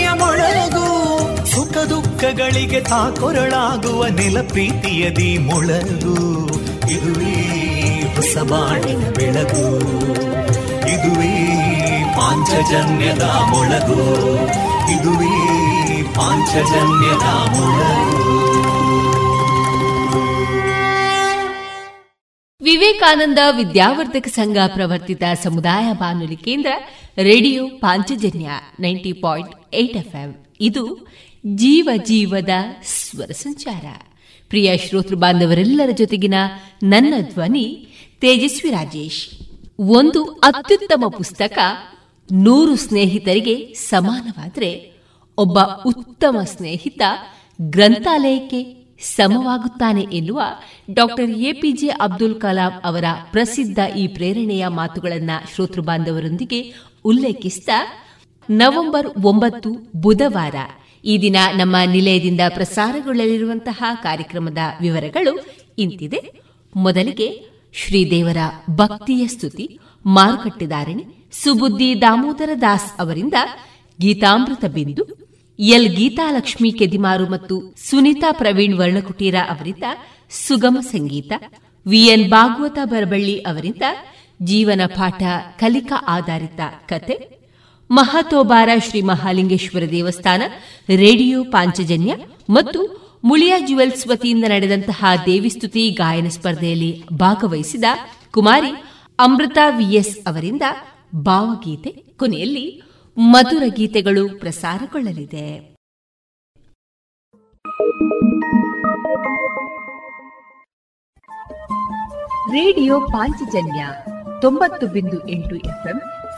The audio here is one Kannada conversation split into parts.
ಮೊಳಗು ಸುಖ ದುಃಖಗಳಿಗೆ ತಾಕೊರಳಾಗುವ ನೆಲ ಪ್ರೀತಿಯದಿ ಮೊಳಗು. ಇದುವೇ ಹೊಸಬಾಣಿನ ಬೆಳಗು. ಇದುವೇ ಪಾಂಚಜನ್ಯದ ಮೊಳಗು. ಇದುವೇ ಪಾಂಚಜನ್ಯದ ಮೊಳಗು. ವಿವೇಕಾನಂದ ವಿದ್ಯಾವರ್ಧಕ ಸಂಘ ಪ್ರವರ್ತಿತ ಸಮುದಾಯ ಬಾನುಲಿ ಕೇಂದ್ರ radio Panchajanya ninety point eight ಇದು ಜೀವ ಜೀವದ ಸ್ವರ ಸಂಚಾರ. ಪ್ರಿಯ ಶ್ರೋತೃ ಬಾಂಧವರೆಲ್ಲರ ಜೊತೆಗಿನ ನನ್ನ ಧ್ವನಿ ತೇಜಸ್ವಿ ರಾಜೇಶ್. ಒಂದು ಅತ್ಯುತ್ತಮ ಪುಸ್ತಕ ನೂರು ಸ್ನೇಹಿತರಿಗೆ ಸಮಾನವಾದರೆ ಒಬ್ಬ ಉತ್ತಮ ಸ್ನೇಹಿತ ಗ್ರಂಥಾಲಯಕ್ಕೆ ಸಮವಾಗುತ್ತಾನೆ ಎನ್ನುವ ಡಾಕ್ಟರ್ ಎಪಿಜೆ ಅಬ್ದುಲ್ ಕಲಾಂ ಅವರ ಪ್ರಸಿದ್ಧ ಈ ಪ್ರೇರಣೆಯ ಮಾತುಗಳನ್ನು ಶ್ರೋತೃ ಬಾಂಧವರೊಂದಿಗೆ ಉಲ್ಲೇಖಿಸಿದ ನವೆಂಬರ್ ಒಂಬತ್ತು ಬುಧವಾರ ಈ ದಿನ ನಮ್ಮ ನಿಲಯದಿಂದ ಪ್ರಸಾರಗೊಳ್ಳಲಿರುವಂತಹ ಕಾರ್ಯಕ್ರಮದ ವಿವರಗಳು ಇಂತಿದೆ. ಮೊದಲಿಗೆ ಶ್ರೀದೇವರ ಭಕ್ತಿಯ ಸ್ತುತಿ ಮಾರುಕಟ್ಟೆದಾರಣಿ ಸುಬುದ್ದಿ ದಾಮೋದರ ದಾಸ್ ಅವರಿಂದ ಗೀತಾಮೃತ ಬಿಂದು, ಎಲ್ ಗೀತಾಲಕ್ಷ್ಮಿ ಕೆದಿಮಾರು ಮತ್ತು ಸುನೀತಾ ಪ್ರವೀಣ್ ವರ್ಣಕುಟೀರ ಅವರಿಂದ ಸುಗಮ ಸಂಗೀತ ವಿಎನ್ ಭಾಗವತ ಬರಬಳ್ಳಿ ಅವರಿಂದ ಜೀವನ ಪಾಠ ಕಲಿಕಾ ಆಧಾರಿತ ಕತೆ ಮಹಾತೋಬಾರ ಶ್ರೀ ಮಹಾಲಿಂಗೇಶ್ವರ ದೇವಸ್ಥಾನ, ರೇಡಿಯೋ ಪಾಂಚಜನ್ಯ ಮತ್ತು ಮುಳಿಯಾ ಜುವೆಲ್ಸ್ ವತಿಯಿಂದ ನಡೆದಂತಹ ದೇವಿಸ್ತುತಿ ಗಾಯನ ಸ್ಪರ್ಧೆಯಲ್ಲಿ ಭಾಗವಹಿಸಿದ ಕುಮಾರಿ ಅಮೃತಾ ವಿಎಸ್ ಅವರಿಂದ ಭಾವಗೀತೆ ಕೊನೆಯಲ್ಲಿ ಮಧುರ ಗೀತೆಗಳು ಪ್ರಸಾರಗೊಳ್ಳಲಿದೆ. ರೇಡಿಯೋ ಪಾಂಚಜನ್ಯ ತೊಂಬತ್ತು ಬಿಂದು ಎಂಟು ಎಫ್ಎಂ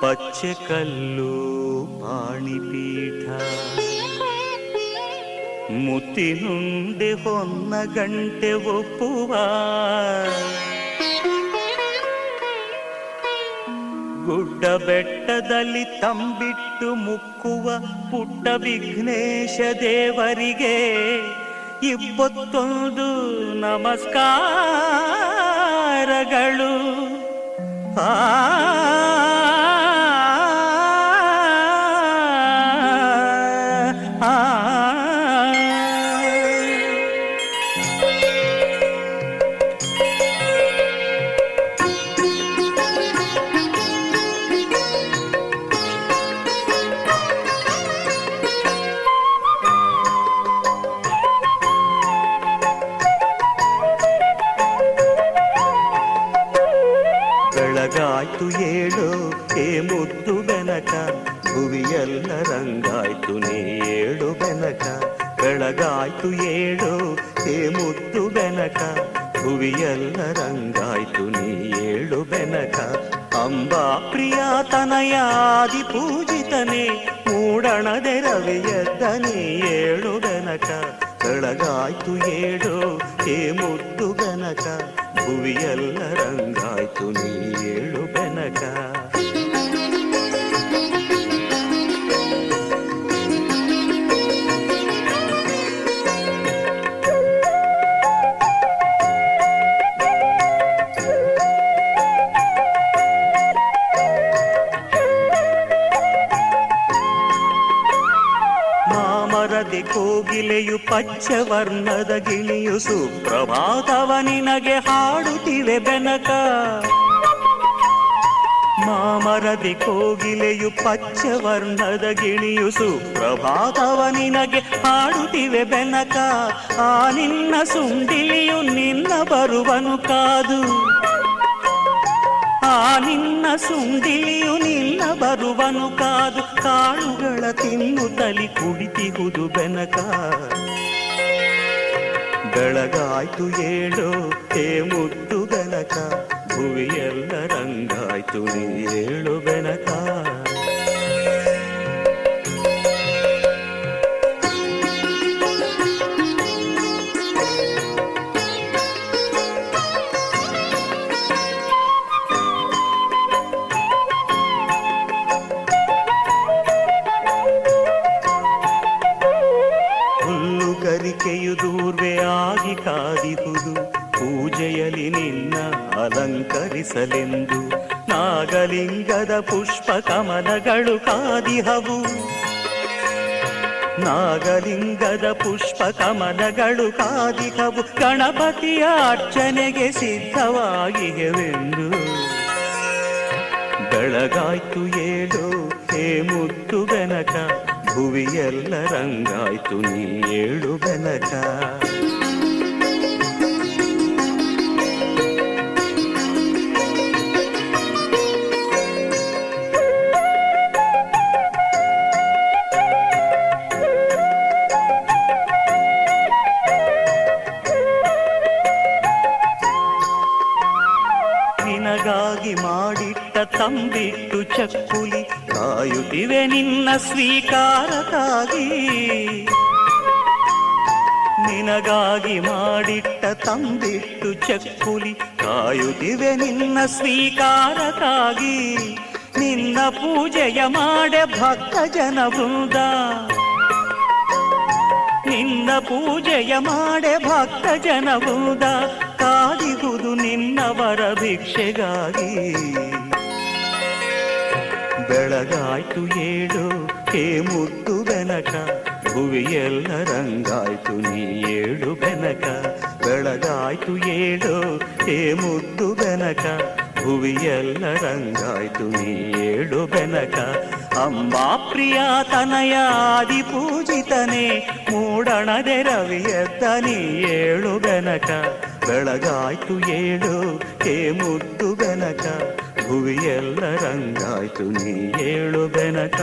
ಪಚ್ಚೆ ಕಲ್ಲು, ಪಾಣಿಪೀಠ. ಮುತ್ತಿನುಂಡೆ ಹೊನ್ನ ಗಂಟೆ ಒಪ್ಪುವ. ಗುಡ್ಡ ಬೆಟ್ಟದಲ್ಲಿ ತಂಬಿಟ್ಟು ಮುಕ್ಕುವ ಪುಟ್ಟ ವಿಘ್ನೇಶ ದೇವರಿಗೆ ಇಪ್ಪತ್ತೊಂದು ನಮಸ್ಕಾರಗಳು. ಆ ಬೆಳಗಾಯ್ತು ಏಳು ಹೇ ಮುತ್ತು ಬೆನಕ. ಭುವಿಯಲ್ಲ ರಂಗಾಯ್ತು ನೀ ಏಳು ಬೆನಕ. ಅಂಬಾ ಪ್ರಿಯ ತನಯಾದಿ ಪೂಜಿತನೇ, ಮೂಡಣದೆ ರವಿಯದ್ದ ನೀ ಏಳು ಬೆನಕ. ಬೆಳಗಾಯ್ತು ಏಳು ಹೇ ಮುತ್ತು ಬೆನಕ. ಭುವಿಯಲ್ಲ ರಂಗಾಯ್ತು ನೀ ಏಳು ಬೆನಕ. ಪಚ್ಚವರ್ಣದ ಗಿಳಿಯು ಸುಪ್ರಭಾತವ ನಿನಗೆ ಹಾಡುತ್ತಿವೆ ಬೆನಕ. ಮಾಮರದಿ ಕೋಗಿಲೆಯು ಪಚ್ಚವರ್ಣದ ಗಿಳಿಯು ಸುಪ್ರಭಾತವ ನಿನಗೆ ಹಾಡುತ್ತಿವೆ ಬೆನಕ. ಆ ನಿನ್ನ ಸುಂಡಿಲಿಯು ನಿನ್ನ ಬರುವನು ಕಾದು. ಆ ನಿನ್ನ ಸುಂಡಿಲಿಯು ನಿನ್ನ ಬರುವನು ಕಾದು. ಕಾಳುಗಳ ತಲಿ ಕುಡಿತಿಹುದು ಬೆನಕ. ಬೆಳಗಾಯ್ತು ಏಳು ಹೇ ಮುಟ್ಟು ಬೆನಕ. ಭುವಿಯೆಲ್ಲ ರಂಗಾಯ್ತು ನೀ ಏಳು ಬೆನಕ. ಅಲಂಕರಿಸಲೆಂದು ನಾಗಲಿಂಗದ ಪುಷ್ಪ ಕಮಲಗಳು ಕಾದಿಹವು. ನಾಗಲಿಂಗದ ಪುಷ್ಪ ಕಮಲಗಳು ಕಾದಿಹವು. ಗಣಪತಿಯ ಅರ್ಚನೆಗೆ ಸಿದ್ಧವಾಗಿವೆಂದು ಬೆಳಗಾಯ್ತು ಏಳು, ಹೇ ಮುತ್ತು ಬೆನಕ, ಭುವಿಯೆಲ್ಲ ರಂಗಾಯ್ತು ನೀ ಏಳು ಬೆನಕ. ತಂಬಿಟ್ಟು ಚಕ್ಕುಲಿ ಕಾಯುತ್ತಿವೆ ನಿನ್ನ ಸ್ವೀಕಾರಕ್ಕಾಗಿ. ನಿನಗಾಗಿ ಮಾಡಿಟ್ಟ ತಂಬಿಟ್ಟು ಚಕ್ಕುಲಿ ಕಾಯುತ್ತಿವೆ ನಿನ್ನ ಸ್ವೀಕಾರಕ್ಕಾಗಿ. ನಿನ್ನ ಪೂಜೆಯ ಮಾಡೆ ಭಕ್ತ ಜನ ನಿನ್ನ ಪೂಜೆಯ ಮಾಡೆ ಭಕ್ತ ಜನ ಬೃಂದ ಕಾದಿಗುದು ನಿನ್ನವರ ಭಿಕ್ಷೆಗಾಗಿ. ಬೆಳಗಾಯ್ತು ಏಳು, ಹೇ ಮುದ್ದು ಬೆನಕ. ಭುವಿಯೆಲ್ಲ ರಂಗಾಯ್ತು ನೀ ಏಳು ಬೆನಕ. ಬೆಳಗಾಯ್ತು ಏಳು, ಹೇ ಮುದ್ದು ಬೆನಕ. ಭುವಿಯೆಲ್ಲ ರಂಗಾಯ್ತು ನೀ ಏಳು ಬೆನಕ. ಅಂಬಾ ಪ್ರಿಯ ತನಯ ಆದಿ ಪೂಜಿತನೆ, ಮೂಡಣದೆ ರವಿಯತ್ತ ನೀ ಏಳು ಬೆನಕ. ಬೆಳಗಾಯ್ತು ಏಳು, ಹೇ ಮುದ್ದು ಬೆನಕ. ಭುವಿಯೆಲ್ಲ ರಂಗಾಯ್ತು, ನೀ ಏಳು ಬೆನಕ.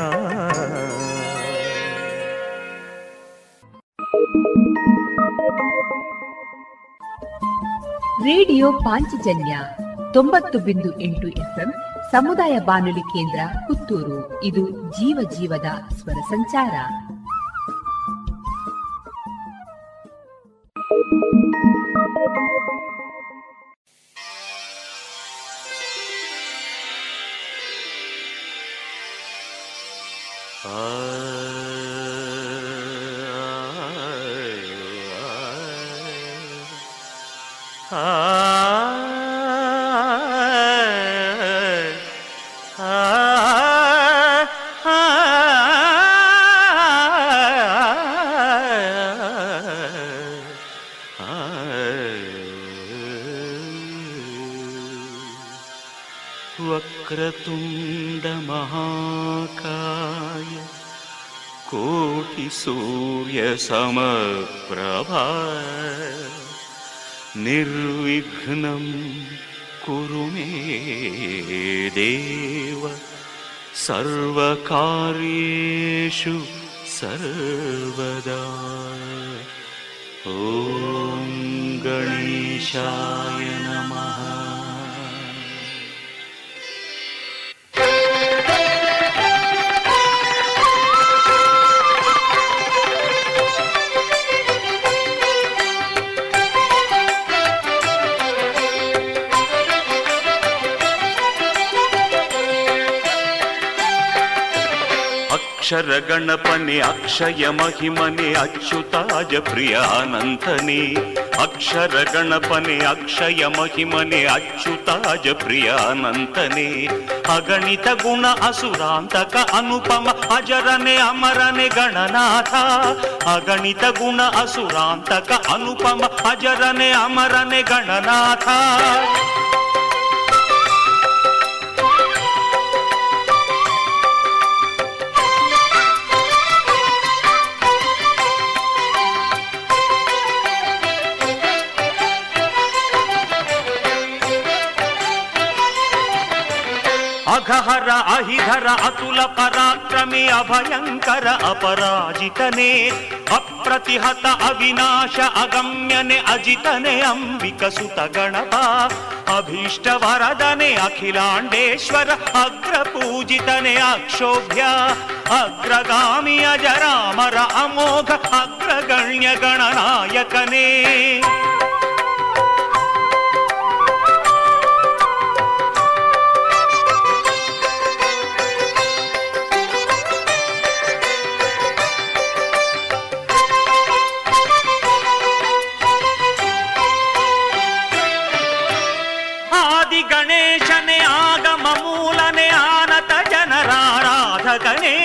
ರೇಡಿಯೋ ಪಾಂಚಜನ್ಯ ತೊಂಬತ್ತು ಬಿಂದು ಎಂಟು ಎಫ್ಎಂ ಸಮುದಾಯ ಬಾನುಲಿ ಕೇಂದ್ರ ಪುತ್ತೂರು. ಇದು ಜೀವ ಜೀವದ ಸ್ವರ ಸಂಚಾರ. Ah. कोटिसूर्यसमप्रभा निर्विघ्नं कुरु मे देव। सर्वकार्येषु सर्वदा। ॐ गणेशाय नमः ಅಕ್ಷರ ಗಣಪನೆ, ಅಕ್ಷಯ ಮಹಿಮನೆ, ಅಚ್ಯುತಾಜ ಪ್ರಿಯ ಅನಂತನೇ. ಅಕ್ಷರ ಗಣಪನೆ, ಅಕ್ಷಯ ಮಹಿಮನೆ, ಅಚ್ಯುತಾಜ ಪ್ರಿಯ ಅನಂತನೇ. ಅಗಣಿತ ಗುಣ ಅಸುರಾಂತಕ ಅನುಪಮ, ಅಜರನೆ, ಅಮರನೆ ಗಣನಾಥ. ಅಗಣಿತ ಗುಣ ಅಸುರಾಂತಕ ಅನುಪಮ, ಅಜರನೆ ಅಘಹರ ಅಹಿಧರ ಅತುಲ ಪರಾಕ್ರಮಿ, ಅಭಯಂಕರ, ಅಪರಾಜಿತನೇ, ಅಪ್ರತಿಹತ, ಅವಿನಾಶ, ಅಗಮ್ಯನೆ, ಅಜಿತನೆ, ಅಂಬಿಕ ಸುತ ಗಣಪ, ಅಭೀಷ್ಟ ವರದನೆ, ಅಖಿಲಾಂಡೇಶ್ವರ ಅಗ್ರ ಪೂಜಿತನೆ ಅಕ್ಷೋಭ್ಯ, ಅಗ್ರಗಾಮಿಯ ಜರಾಮರ, ಅಮೋಘ, ಅಗ್ರಗಣ್ಯ ಗಣನಾಯಕನೇ. ಜನರಾರಾಧಕನೇ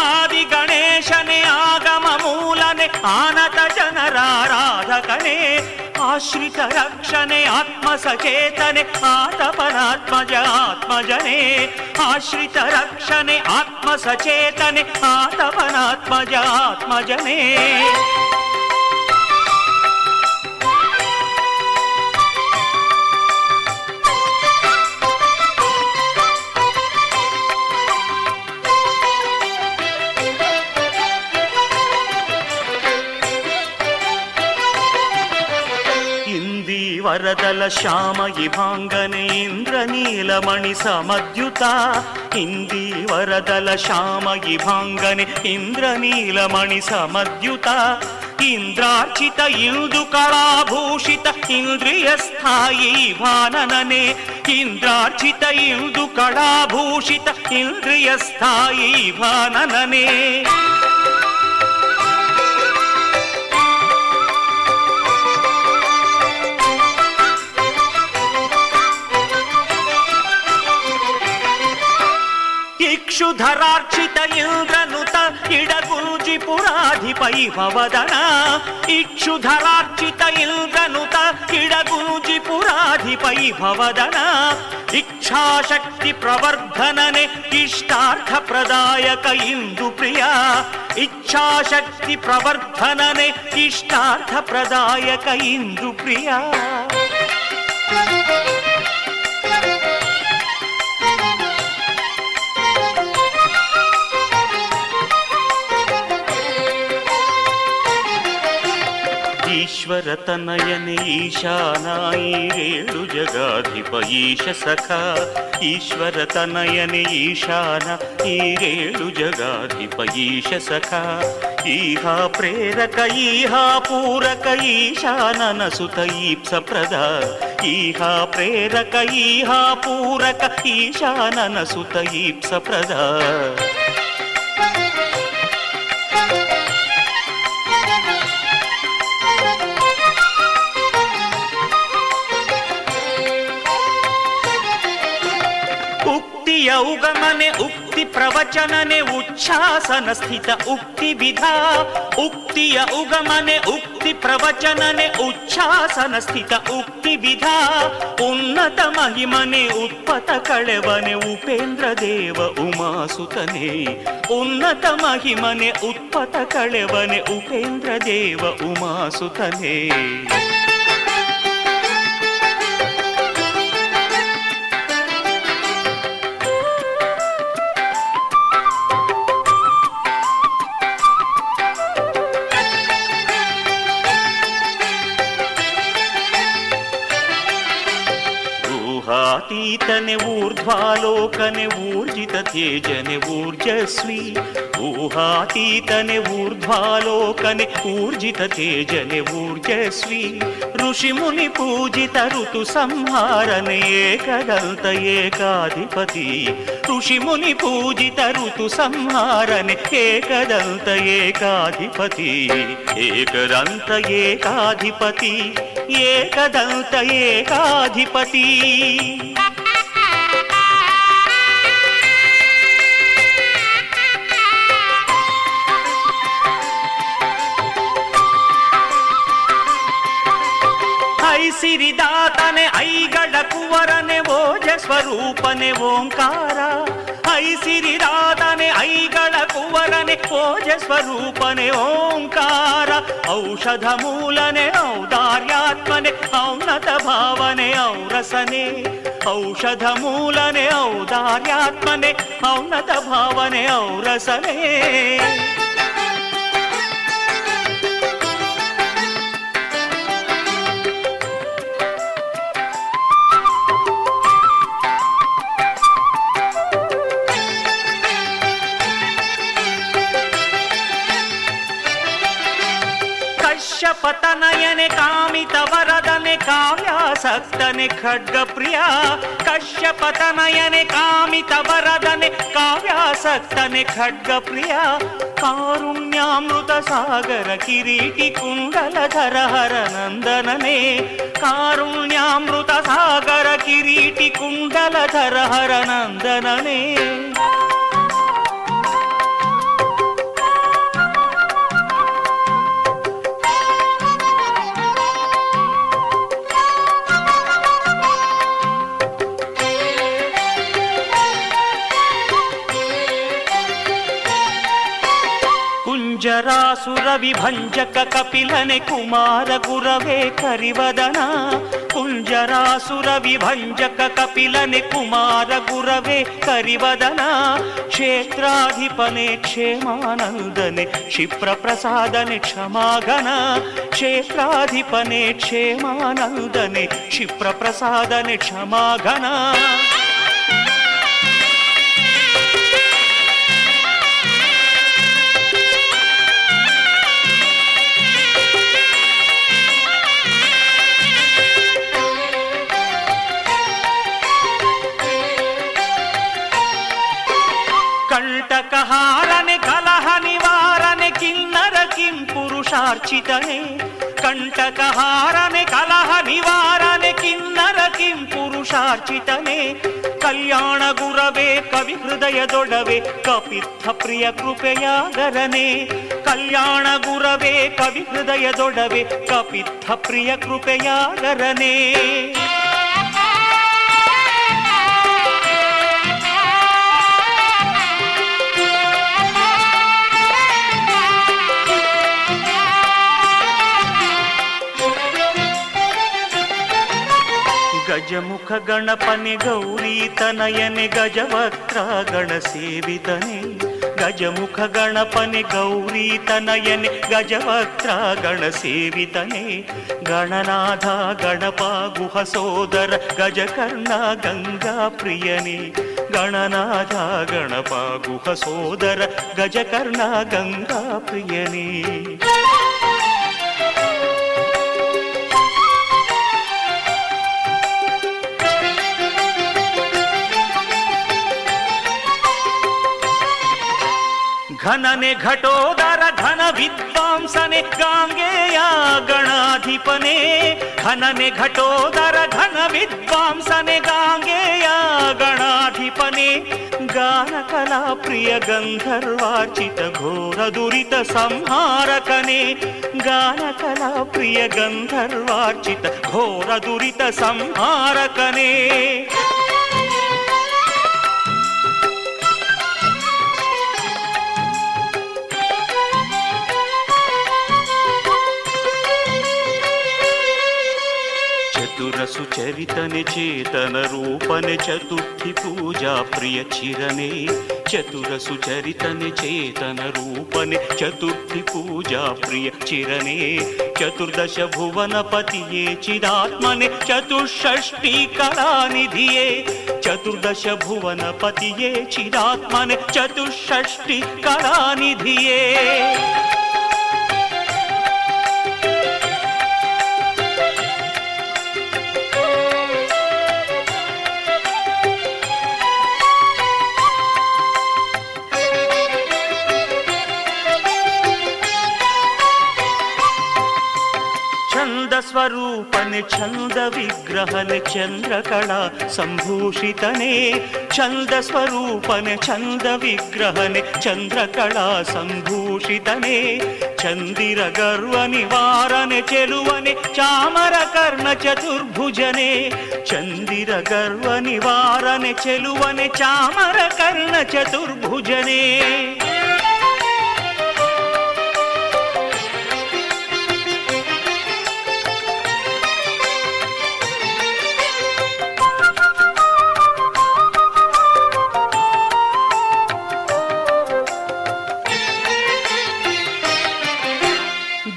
ಆದಿ ಗಣೇಶನೇ ಆಗಮ ಮೂಲನೆ, ಆನತ ಜನರಾರಾಧಕನೇ ಆಶ್ರಿತ ರಕ್ಷಣೆ, ಆತ್ಮ ಸಚೇತನೆ ಆತಪನಾತ್ಮಜ ಆತ್ಮಜನೇ, ಆಶ್ರಿತ ರಕ್ಷಣೆ, ಆತ್ಮ ಸಚೇತನೆ ಆತಪನಾತ್ಮಜ ಆತ್ಮಜನೇ. ವರದಲ ಶ್ಯಾಮ ಇಭಾಂಗನೆ ಇಂದ್ರ ನೀಲಮಣಿ ಸಮದ್ಯುತ. ಇಂದಿ ವರದಲ ಶ್ಯಾಮ ಇಭಾಂಗನೆ ಇಂದ್ರ ನೀಲಮಣಿ ಸಮದ್ಯುತ. ಇಂದ್ರಾರ್ಚಿತ ಇಂದು ಕಳಾಭೂಷಿತ ಇಂದ್ರಿಯ ಸ್ಥಾಯಿ ಭಾನನನೆ. ಇಂದ್ರಾರ್ಚಿತ ಇಂದು ಕಳಾಭೂಷಿತ ಇಂದ್ರಿಯ ಸ್ಥಾಯಿ ಭಾನನನೆ. ఇక్షుధరార్చిత ఇంద్రనుత ఇడగురుజి పురాధిపై భవదన. ఇక్షుధరార్చిత ఇంద్రనుత ఇడగురుజి పురాధిపై భవదన. ఇచ్చాశక్తి ప్రవర్ధననే ఇష్టార్థ ప్రదాయక ఇందు ప్రియా ఇచ్చాశక్తి ప్రవర్ధననే ఇష్టార్థ ప్రదాయక ఇందు ప్రియా ಈಶ್ವರ ತನಯನೆ ಈಶಾನಾಯಿರೇಳು ಜಗಾಧಿಪ ಈಶ ಸಖ. ಈಶ್ವರ ತನಯನೆ ಈಶಾನ ಈರೇಳು ಜಗಾಧಿಪ ಈಶ ಸಖ. ಈಹ ಪ್ರೇರಕ, ಈಹಾ ಪೂರಕ ಈಶಾನನ ಸುತ ಈಪ್ಸ ಪ್ರದ. ಈಹ ಪ್ರೇರಕ, ಈಹಾ ಪೂರಕ ಈಶಾನನ ಸುತ ಈಪ್ಸ ಪ್ರದ. ಉಗಮನೆ ಉಕ್ತಿ ಪ್ರವಚನನೆ ಉಚ್ಛಾಸನ ಸ್ಥಿತ ಉಕ್ತಿ ವಿಧ. ಉಕ್ತಿಯ ಉಗಮನೆ ಉಕ್ತಿ ಪ್ರವಚನನೆ ಉಚ್ಛಾಸನ ಸ್ಥಿತ ಉಕ್ತಿ ವಿಧ. ಉನ್ನತ ಮಹಿಮನೆ ಉತ್ಪತ ಕಳೆವನೆ ಉಪೇಂದ್ರ ದೇವ ಉಮಾಸುತನೆ. ಉನ್ನತ ಮಹಿಮನೆ ಉತ್ಪತ ಕಳೆವನೆ ಉಪೇಂದ್ರ ದೇವ ಉಮಾಸುತನೆ. ऊर्ध्वातीतने ऊर्ध्वालोकने ऊर्जिततेजने ऊर्जस्वी ऊहातीतने ऊर्ध्वालोकने ऊर्जिततेजने ऊर्जस्वी ऋषिमुनि पूजित ऋतुसंहारने एकदन्त एकाधिपति ऋषिमुनि पूजित ऋतुसंहारने एकदन्त एकाधिपति एकदन्त एकाधिपति एकदन्त एकाधिपति ಐಸಿರಿದಾತನೆ ಐಗಡ ಕುವರನೆ, ಓಜ ಸ್ವರೂಪನೆ, ಓಂಕಾರ. ಐಸಿರಿದಾತನೆ ಐಗಳ ಕುವರನೆ, ಓಜ ಸ್ವರೂಪನೆ, ಓಂಕಾರ. ಔಷಧ ಮೂಲನೆ, ಔದಾರ್ಯಾತ್ಮನೆ, ಔನ್ನತ ಭಾವನೆ, ಔರಸನೆ. ಔಷಧ ಮೂಲನೆ, ಔದಾರ್ಯಾತ್ಮನೆ, ಔನ್ನತ ಭಾವನೆ, ಔರಸನೆ. ಕಶ್ಯಪತನಯನೆ ಕಾಮಿತ ವರದನೆ ಕಾವ್ಯಾಸಕ್ತನೆ ಖಡ್ಗ ಪ್ರಿಯ ಕಶ್ಯಪತನಯನೆ ಕಾಮಿತ ವರದನೆ ಕಾವ್ಯಾಸಕ್ತನೆ ಖಡ್ಗ ಪ್ರಿಯ ಕಾರುಣ್ಯಾಮೃತ ಸಾಗರ ಕಿರೀಟಿ ಕುಂಡಲಧರ ಹರ ನಂದನನೆ. ಕಾರುಣ್ಯಾಮೃತ ಸಾಗರ ಕಿರೀಟಿ ಕುಂಡಲಧರ ಹರ ನಂದನನೇ. ಕುಂಜರಾಸುರ ವಿಭಂಜಕ ಕಪಿಲನೆ ಕುಮಾರ ಗುರವೇ ಕರಿವದನ. ಕುಂಜರಾಸುರ ವಿಭಂಜಕ ಕಪಿಲನೆ ಕುಮಾರ ಗುರವೇ ಕರಿವದನ. ಕ್ಷೇತ್ರಾಧಿಪನೆ ಕ್ಷೇಮಾನಂದನೆ ಕ್ಷಿಪ್ರ ಪ್ರಸಾದನೆ ಕ್ಷಮಾಗನ. ಕ್ಷೇತ್ರಾಧಿಪನೆ ಕ್ಷೇಮಾನಂದನೆ ಕ್ಷಿಪ್ರ ಪ್ರಸಾದನೆ ಪುರುಷಾರ್ಚಿತನೆ ಕಂಟಕಹಾರನೆ, ಕಲಹ ನಿವಾರನೆ, ಕಿನ್ನರ ಕಿಂ ಪುರುಷಾರ್ಚಿತನೆ, ಕಲ್ಯಾಣ ಗುರವೇ, ಕವಿ ಹೃದಯದೊಡವೆ ಕಪಿತ್ಥ ಪ್ರಿಯ ಕೃಪೆಯಾಗರನೆ ಕಲ್ಯಾಣ ಗುರವೇ, ಕವಿ ಹೃದಯದೊಡವೆ ಕಪಿತ್ಥ ಪ್ರಿಯ ಕೃಪೆಯಾಗರನೆ ಗಜಮುಖ ಗಣಪನೆ ಗೌರಿ ತನಯನೆ ಗಜವಕ್ರ ಗಣ ಸೇವಿತನೆ. ಗಜಮುಖ ಗಣಪನೆ ಗೌರಿ ತನಯನೆ ಗಜವಕ್ರ ಗಣ ಸೇವಿತನೆ. ಗಣನಾಥ ಗಣಪ ಗುಹ ಸೋದರ ಗಜಕರ್ಣ ಗಂಗಾ ಪ್ರಿಯನೇ. ಗಣನಾಥ ಗಣಪ ಗುಹ ಸೋದರ ಗಜಕರ್ಣ ಗಂಗಾ ಪ್ರಿಯನೇ. ಘನನೆ ಘಟೋದರ ಘನ ವಿದ್ವಾಂಸನೆ ಗಾಂಗೆಯ ಗಣಾಧಿಪನೆ. ಘನನೆ ಘಟೋದರ ಘನ ವಿದ್ವಾಂಸನೆ ಗಾಂಗೆಯ ಗಣಾಧಿಪನೆ. ಗಾನ ಕಲಾ ಪ್ರಿಯ ಗಂಧರ್ವಾರ್ಚಿತ ಘೋರ ದುರಿತ ಸಂಹಾರಕನೆ. ಗಾನ ಕಲಾ ಪ್ರಿಯ ಗಂಧರ್ವಾರ್ಚಿತ ಘೋರ ದುರಿತ ಸಂಹಾರಕನೇ. ಚತುರ ಸುಚರಿತನೆ ಚೇತನ ರೂಪನೆ ಚತುರ್ಥಿ ಪೂಜಾ ಪ್ರಿಯ ಚಿರನೆ. ಚತುರ ಸುಚರಿತನೆ ಚೇತನ ರೂಪನೆ ಚತುರ್ಥಿ ಪೂಜಾ ಪ್ರಿಯ ಚಿರನೆ. ಚತುರ್ದಶ ಭುವನ ಪತಿಯೇ ಚಿದಾತ್ಮನೆ ಚಂದ ಸ್ವರೂಪನೆ, ಚಂದ ವಿಗ್ರಹನೆ, ಚಂದ್ರಕಳ ಸಂಭೂಷಿತನೆ. ಚಂದ ಸ್ವರೂಪನೆ, ಚಂದ ವಿಗ್ರಹನೆ, ಚಂದ್ರಕಳ ಸಂಭೂಷಿತನೆ. ಚಂದಿರ ಗರ್ವ ನಿವಾರನೆ, ಚೆಲುವನೆ, ಚಾಮರ ಕರ್ಣ ಚತುರ್ಭುಜನೆ. ಚಂದಿರ ಗರ್ವ ನಿವಾರನೆ, ಚೆಲುವನೆ, ಚಾಮರ ಕರ್ಣ ಚತುರ್ಭುಜನೇ.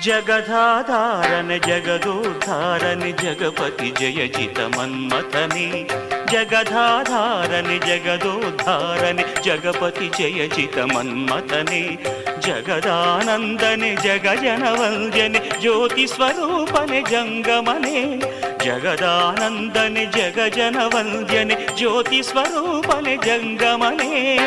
జగదాధారణ జగదోద్ధారణ జగపతి జయ జిత మన్మథని. జగదాధారణ జగదోద్ధారణ జగపతి జయ జిత మన్మథని. జగదానందనే జగజనవంజని జ్యోతిస్వరూపని జంగమనే. జగదానందనే జ్యోతి స్వరూపని జంగమనే.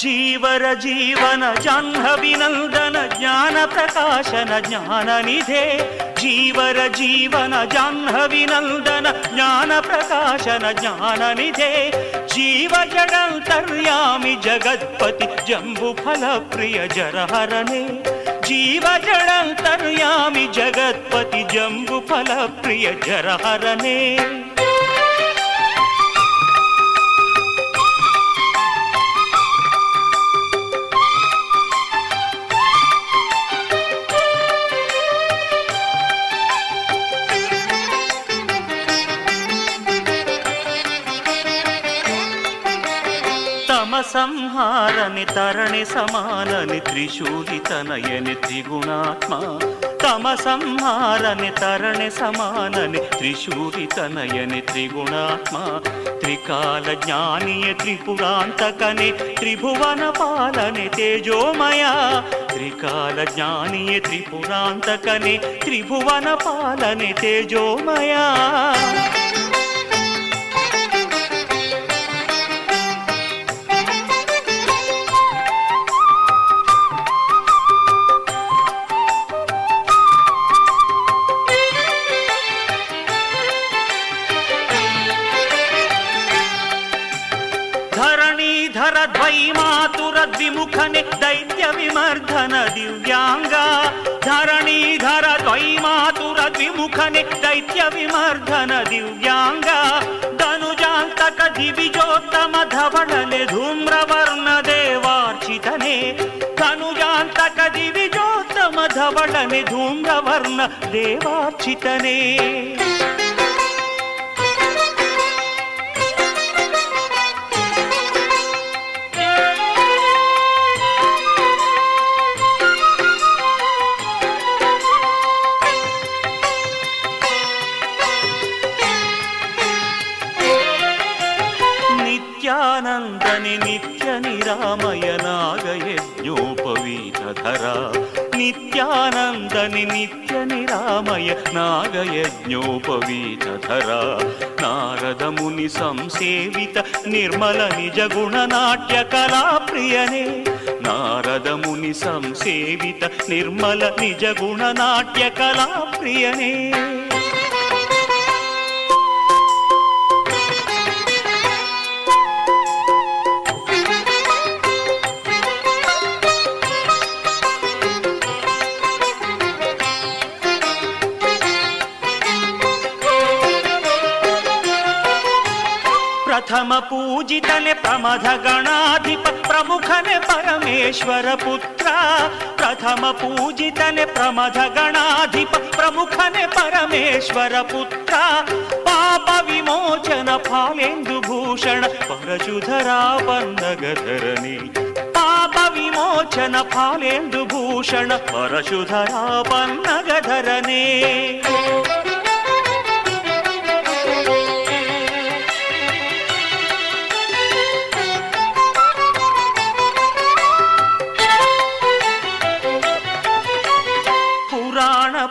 जीवर जीवन जाह्नविनन्दन ज्ञान प्रकाशन ज्ञाननिधे जीवर जीवन जाह्नविनन्दन ज्ञान प्रकाशन ज्ञाननिधे जीव जडन्तर्यामि जगत्पति जम्बुफलप्रिय जरहरणे जीव जडन्तर्यामि जगत्पति जम्बुफलप्रिय जरहरणे సంహారని తరణి సమానని త్రిశూలి తనయని త్రిగుణాత్మ. తమ సంహారని తరణి సమానని త్రిశూలి తనయని త్రిగుణాత్మ. త్రికాల జ్ఞానియ త్రిపురాంతకని త్రిభువన పాలని తేజోమయ. త్రికాల జ్ఞానియ త్రిపురాంతకని త్రిభువన పాలని తేజోమయా. ತದ್ವಿಮುಖನೆ ದೈತ್ಯ ವಿಮರ್ಧನ ದಿವ್ಯಾಂಗ. ಧರಣೀಧರ ದ್ವೈಮಾತುರ ದ್ವಿಮುಖನೆ ದೈತ್ಯ ವಿಮರ್ಧನ ದಿವ್ಯಾಂಗ. ಧನುಜಾಂತಕ ದಿವಿಜೋತ್ತಮ ಧವಳಲೆ ಧೂಮ್ರವರ್ಣ ದೇವಾರ್ಚಿತನೆ. ಧನುಜಾಂತಕ ದಿವಿಜೋತ್ತಮ ಧವಳನೆ ಧೂಮ್ರವರ್ಣ ದೇವಾರ್ಚಿತನೇ. నందని నిత్య నిరామయ నాగయజ్ఞోపవీతధర నిత్యానందని నిత్య నిరామయ నాగయజ్ఞోపవీతధర నారదముని సంసేవిత నిర్మల నిజ గుణనాట్య కళాప్రియనే నారదముని సంసేవిత నిర్మల నిజ గుణనాట్య కళాప్రియనే प्रथम पूजितने प्रमद गणाधिप प्रमुखने परमेश्वर पुत्र। प्रथम पूजितने प्रमद गणाधिप प्रमुखने परमेश्वर पुत्र। पाप विमोचन फालेन्दु भूषण परशुधरा बंदगधरणी। पाप विमोचन फालेन्दु भूषण परशुधरा बंदगधरणी।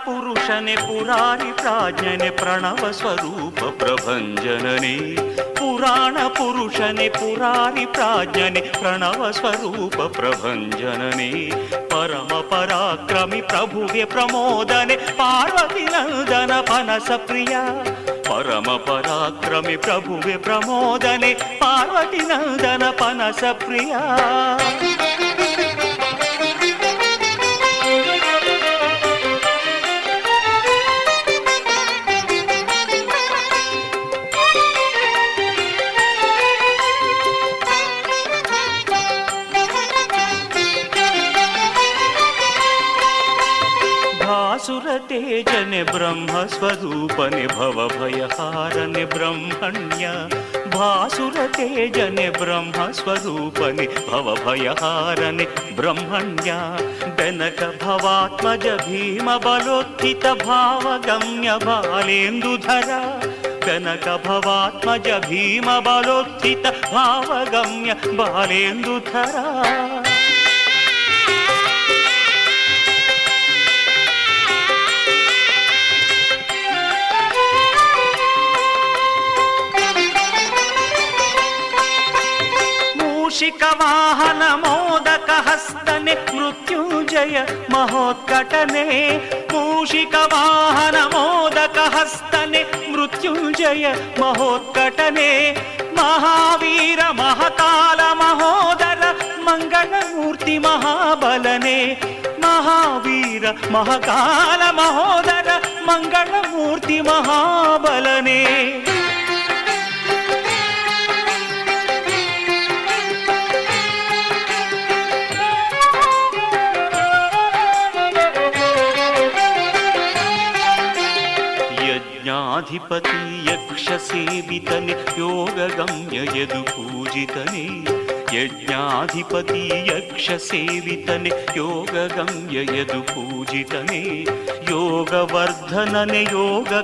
ಪುರುಷನೆ ಪುರಾರಿ ಪ್ರಾಜ್ಞನೆ ಪ್ರಣವ ಸ್ವರೂಪ ಪ್ರಭಂಜನನೇ. ಪುರಾಣ ಪುರುಷನೆ ಪುರಾರಿ ಪ್ರಾಜ್ಞನೆ ಪ್ರಣವ ಸ್ವರೂಪ ಪ್ರಭಂಜನನೇ. ಪರಮ ಪರಾಕ್ರಮಿ ಪ್ರಭುವೆ ಪ್ರಮೋದನೆ ಪಾರ್ವತಿ ನಂದನ ಪನಸ ಪ್ರಿಯ. ಪರಮ ಪರಾಕ್ರಮಿ ಪ್ರಭುವೆ ಪ್ರಮೋದನೆ ಪಾರ್ವತಿ ನಂದನ ಪನಸ ಪ್ರಿಯ. भासुरतेजने ब्रह्मस्वरूपने भवभयहारने ब्रह्मण्य भासुरतेजने ब्रह्मस्वरूपने भवभयहारने ब्रह्मण्य बेनक भवात्मज भीमबलोत्थित भावगम्य बालेन्दुधर कनक भवात्मज भीमबलोत्थित भावगम्य बालेन्दुधरा ಮೂಷಿಕ ವಾಹನ ಮೋದಕ ಹಸ್ತನೆ ಮೃತ್ಯುಂಜಯ ಮಹೋತ್ಕಟನೆ. ಮೂಷಿಕ ವಾಹನ ಮೋದಕ ಹಸ್ತನೆ ಮೃತ್ಯುಂಜಯ ಮಹೋತ್ಕಟನೆ. ಮಹಾವೀರ ಮಹಕಾಲ ಮಹೋದರ ಮಂಗಳಮೂರ್ತಿ ಮಹಾಬಲನೆ. ಮಹಾವೀರ ಮಹಾಕಾಲ ಮಹೋದರ ಮಂಗಳಮೂರ್ತಿ ಮಹಾಬಲನೆ ಯಜ್ಞಾಧಿಪತಿ ಯಕ್ಷ ಸೇವಿತನೆ, ಯೋಗಗಮ್ಯ ಯದು ಪೂಜಿತನೆ. ಯಜ್ಞಾಧಿಪತಿ ಯಕ್ಷ ಸೇವಿತನೆ, ಯೋಗಗಮ್ಯ ಯದು ಪೂಜಿತನೆ. ಯೋಗವರ್ಧನನೆ ಯೋಗ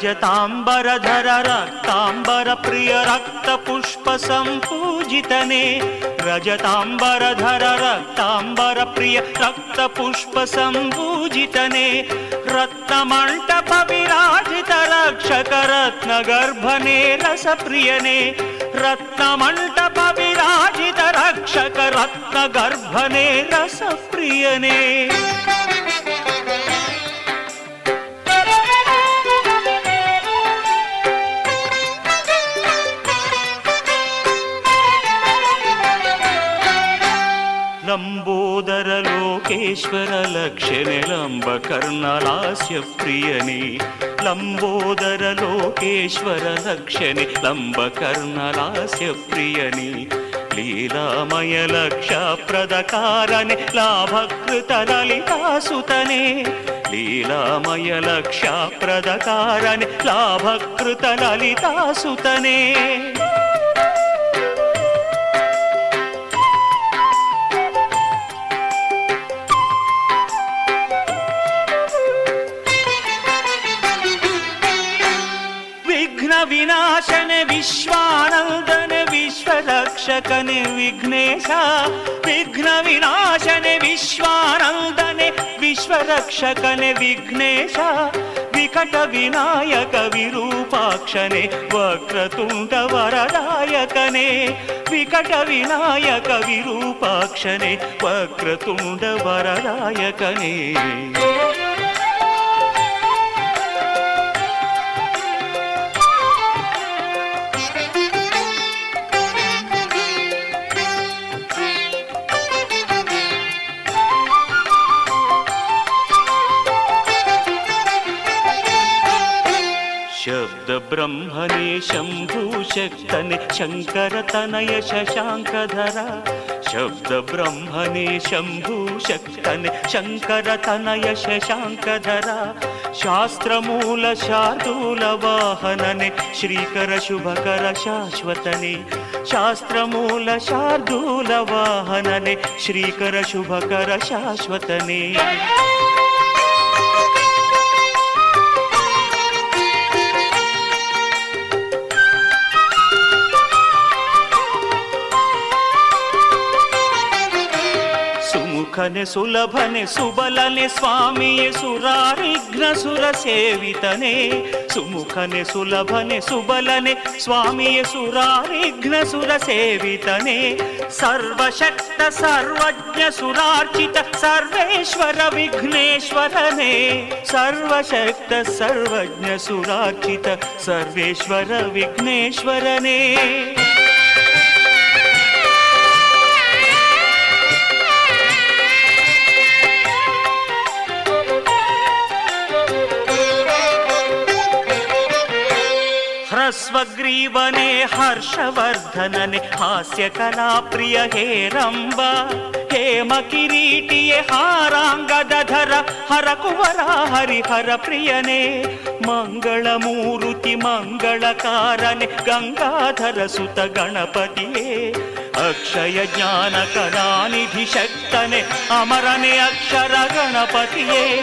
रजताम्बरधर रक्ताम्बरप्रिय रक्तपुष्पसम्पूजितने रजताम्बरधर रक्ताम्बरप्रिय रक्तपुष्पसम्पूजितने रत्नमण्डपविराजितरक्षकरत्नगर्भने रसप्रियने। रत्नमण्डपविराजितरक्षकरत्नगर्भने रसप्रियने। ಲಂಬೋದರ ಲೋಕೇಶ್ವರ ಲಕ್ಷಣೆ ಲಂಬ ಕರ್ಣಲಾಸ್ಯ ಪ್ರಿಯನೇ ಲಂಬೋದರ ಲೋಕೇಶ್ವರ ಲಕ್ಷಣೆ ಲಂಬ ಕರ್ಣಲಾಸ್ಯ ಪ್ರಿಯನೇ ಲೀಲಾಮಯ ಲಕ್ಷ ಪ್ರದಕಾರನೆ ವಿನಾಶನೆ ವಿಶ್ವಾನಂದನೆ, ವಿಶ್ವರಕ್ಷಕನೆ, ವಿಘ್ನೇಶ ವಿಘ್ನ ವಿನಾಶನೆ ವಿಶ್ವಾನಂದನೆ, ವಿಶ್ವರಕ್ಷಕನೆ, ವಿಘ್ನೇಶ, ವಿಕಟ ವಿನಾಯಕ, ವಿರೂಪಾಕ್ಷನೆ, ವಕ್ರತುಂಡ ವರದಾಯಕನೇ, ವಿಕಟ ವಿನಾಯಕ, ವಿರೂಪಾಕ್ಷನೆ, ವಕ್ರತುಂಡ ವರದಾಯಕನೇ. ಶಬ್ದ ಬ್ರಹ್ಮನೇ ಶಂಭೂ ಶಕ್ತನೆ ಶಂಕರತನಯ ಶಶಾಂಕಧರ. ಶಬ್ದ ಬ್ರಹ್ಮನೇ ಶಂಭೂ ಶಕ್ತನೆ ಶಂಕರತನಯ ಶಶಾಂಕಧರ. ಶಾಸ್ತ್ರ ಮೂಲ ಶಾರ್ದೂಲ ವಾಹನನೆ ಶ್ರೀಕರ ಶುಭಕರ ಶಾಶ್ವತನೆ. ಶಾಸ್ತ್ರ ಮೂಲ ಶಾರ್ದೂಲ ವಾಹನನೆ ಶ್ರೀಕರ ಶುಭಕರ ಶಾಶ್ವತನೇ. ಸುಖನೆ ಸುಲಭನೆ ಸುಬಲನೆ ಸ್ವಾಮಿಯೇ ಸುರಾರಿಘ್ನ ಸುರ ಸೇವಿತನೆ ಸುಮುಖನೆ ಸುಲಭನೆ ಸುಬಲನೆ ಸ್ವಾಮಿಯೇ ಸುರಾರಿಘ್ನ ಸುರ ಸೇವಿತನೆ ಸರ್ವಶಕ್ತ ಸರ್ವಜ್ಞ ಸುರಾರ್ಚಿತ ಸರ್ವೇಶ್ವರ ವಿಘ್ನೇಶ್ವರನೇ. ಸರ್ವಶಕ್ತ ಸರ್ವಜ್ಞ ಸುರಾರ್ಚಿತ ಸರ್ವೇಶ್ವರ ವಿಘ್ನೇಶ್ವರನೇ. ಸ್ವಗ್ರೀವನೆ ಹರ್ಷವರ್ಧನನೆ, ಹಾಸ್ಯ ಕಲಾ ಪ್ರಿಯ ಹೇರಂಬ ಹೇಮ ಕಿರೀಟಿಯೇ ಹಾರಾಂಗದಧರ ಹರ ಕುವರ ಹರಿಹರ ಪ್ರಿಯನೇ, ಮಂಗಳ ಮೂರುತಿ ಮಂಗಳ ಕಾರನೆ, ಗಂಗಾಧರ ಸುತ ಗಣಪತಿಯೇ, ಅಕ್ಷಯ ಜ್ಞಾನ ಕಲಾನಿಧಿ ಶಕ್ತನೆ, ಅಮರನೆ ಅಕ್ಷರ ಗಣಪತಿಯೇ,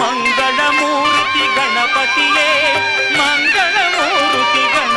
ಮಂಗಳ ಮೂರ್ತಿ ಗಣಪತಿಯೇ, ಮಂಗಳ ಮೂರ್ತಿ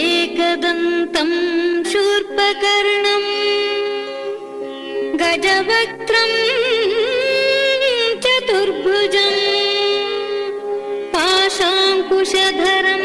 एकदन्तं शूर्पकर्णम् गजवक्त्रम् चतुर्भुजम् पाशाङ्कुशधरं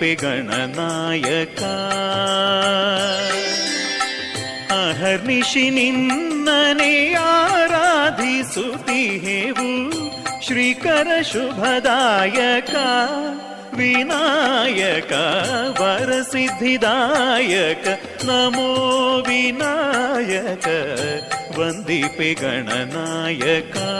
पिगणनायका अहर्निशि निन्दने आराधिसुति हे हु श्रीकरशुभदायका विनायक वरसिद्धिदायक नमो विनायक बन्दि पिगणनायका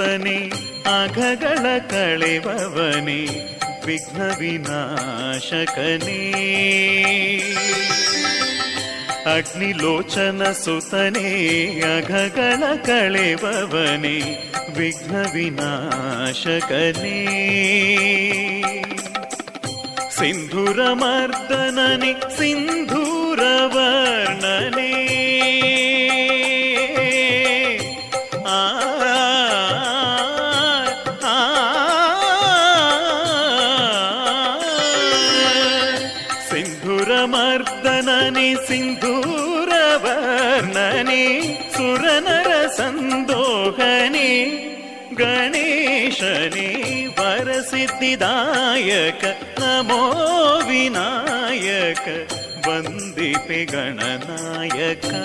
अघगल कलेभवने विघ्नविनाशकनि अग्निलोचन सुतने अघगलकलेभवने विघ्नविनाशकनि सिन्धुरमर्दननिक् सिन्धुरवर्णनि गणेशने वरसिद्धिदायक नमो विनायक बन्दिते गणनायका।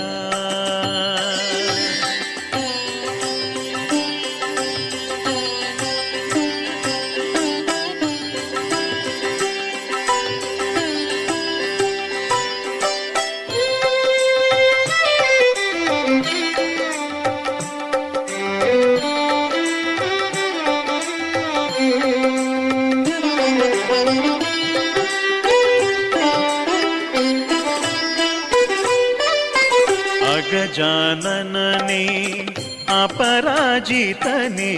अपराजितने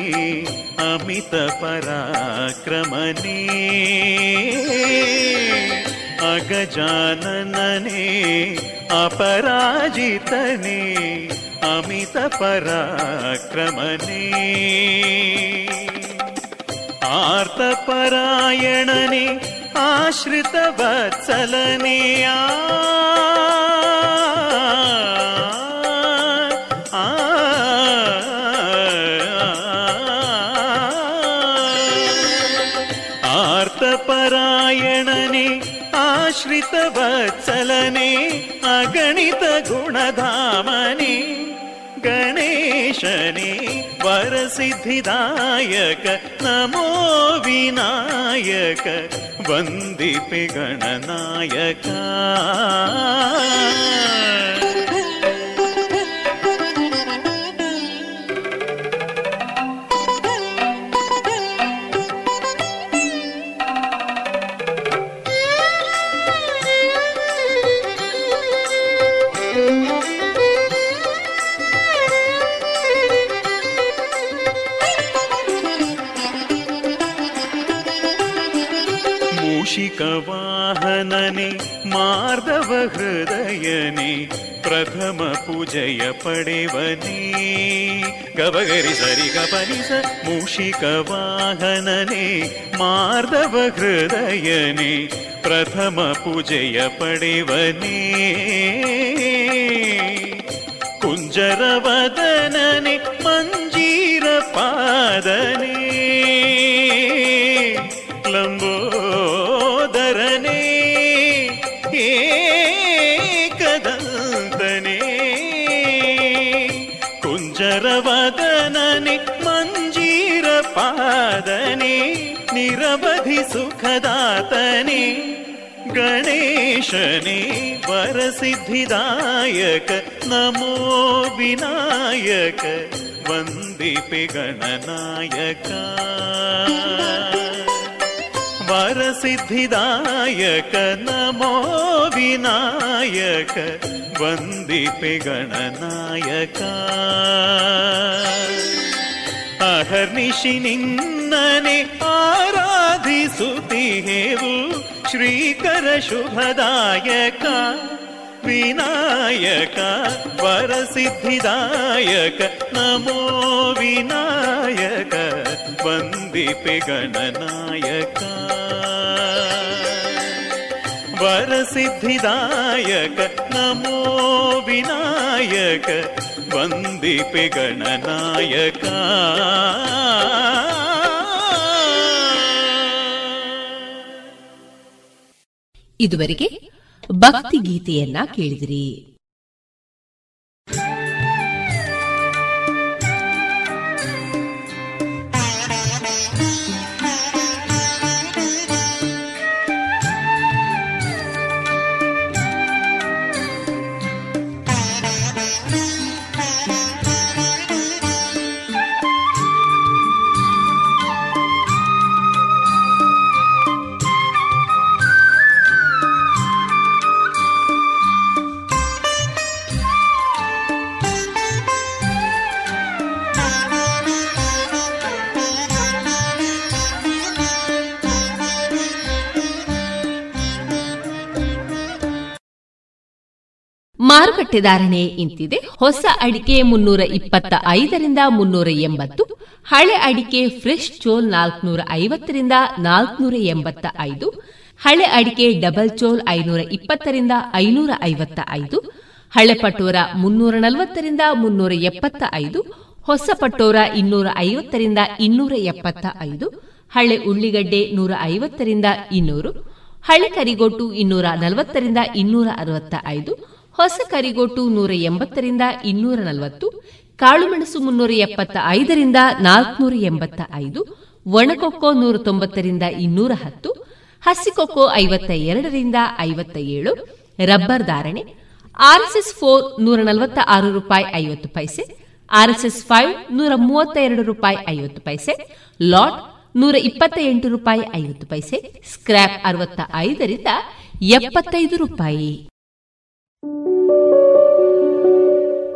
अमित पराक्रमने। अगजाननने अपराजितने अमित पराक्रमने। आर्तपरायणने आश्रितवत्सलने आ गुणधामने गणेशने वरसिद्धिदायक नमो विनायक वन्दिपि गणनायका मार्दव हृदयनि प्रथम पूजय पडेवनि गरि सरि गी स मूषिकवाहननि मार्दव हृदयनि प्रथम पूजय पडेवनि कुञ्जर वदननि लम्बो वदननि मञ्जीरपादनि निरवधि सुखदातनि गणेशनि वरसिद्धिदायक नमो विनायक बन्दिपिगणनायका वरसिद्धिदायक नमो विनायक बन्दि पेगणनायका अहर्निशि निराधि सुति हेव श्रीकरशुभदायक। ವಿನಾಯಕ ವರಸಿದ್ಧಿದಾಯಕ ನಮೋ ವಿನಾಯಕ ವಂದಿಪೆ ಗಣನಾಯಕ. ವರಸಿದ್ಧಿದಾಯಕ ನಮೋ ವಿನಾಯಕ ವಂದಿಪೆ ಗಣನಾಯಕ. ಇದುವರೆಗೆ ಭಕ್ತಿ ಗೀತೆಯನ್ನ ಕೇಳಿದಿರಿ. ಧಾರಣೆ ಇಂತಿದೆ. ಹೊಸ ಅಡಿಕೆ ಮುನ್ನೂರ ಇಪ್ಪತ್ತ ಐದರಿಂದ ಮುನ್ನೂರ ಎಂಬತ್ತು, ಹಳೆ ಅಡಿಕೆ ಫ್ರೆಶ್ ಚೋಲ್ ನಾಲ್ಕನೂರ ಐವತ್ತರಿಂದ ನಾಲ್ಕನೂರ ಎಂಬತ್ತ ಐದು ಹಳೆ ಅಡಿಕೆ ಡಬಲ್ ಚೋಲ್ ಐನೂರ ಇಪ್ಪತ್ತರಿಂದ ಐನೂರ ಐವತ್ತ ಐದು ಹಳೆ ಪಟೋರ ಮುನ್ನೂರ ನಲವತ್ತರಿಂದ ಮುನ್ನೂರ ಎಪ್ಪತ್ತ ಐದು ಹೊಸ ಪಟೋರ ಇನ್ನೂರ ಐವತ್ತರಿಂದ ಇನ್ನೂರ ಎಪ್ಪತ್ತ ಐದು ಹಳೆ ಉಳ್ಳಿಗಡ್ಡೆ ನೂರ ಐವತ್ತರಿಂದ ಇನ್ನೂರು, ಹಳೆ ಕರಿಗೊಟ್ಟು ಇನ್ನೂರ ನಲವತ್ತರಿಂದ ಇನ್ನೂರ ಅರವತ್ತ ಐದು ಹೊಸ ಕರಿಗೋಟು ನೂರ ಎಂಬತ್ತರಿಂದ ಇನ್ನೂರ ನಲವತ್ತು, ಕಾಳುಮೆಣಸು ಮುನ್ನೂರ ಎಪ್ಪತ್ತ ಐದರಿಂದ ನಾಲ್ಕನೂರ ಎಂಬತ್ತ ಐದು ಒಣಕೊಕ್ಕೋ ನೂರ ತೊಂಬತ್ತರಿಂದ ಇನ್ನೂರ ಹತ್ತು, ಹಸಿಕೊಕ್ಕೋ ಐವತ್ತ ಎರಡರಿಂದ ಐವತ್ತ ಏಳು ರಬ್ಬರ್ ಧಾರಣೆ, ಆರ್ಎಸ್ಎಸ್ ಫೋರ್ ನೂರ ನಲವತ್ತ ಆರು ರೂಪಾಯಿ ಐವತ್ತು ಪೈಸೆ, ಆರ್ಎಸ್ಎಸ್ ಫೈವ್ ನೂರ ಮೂವತ್ತ ಎರಡು ರೂಪಾಯಿ ಐವತ್ತು ಪೈಸೆ, ಲಾಟ್ ನೂರ ಇಪ್ಪತ್ತ ಎಂಟು ರೂಪಾಯಿ ಐವತ್ತು ಪೈಸೆ ಸ್ಕ್ರಾಪ್ ಅರವತ್ತ ಐದರಿಂದ ಎಪ್ಪತ್ತೈದು ರೂಪಾಯಿ.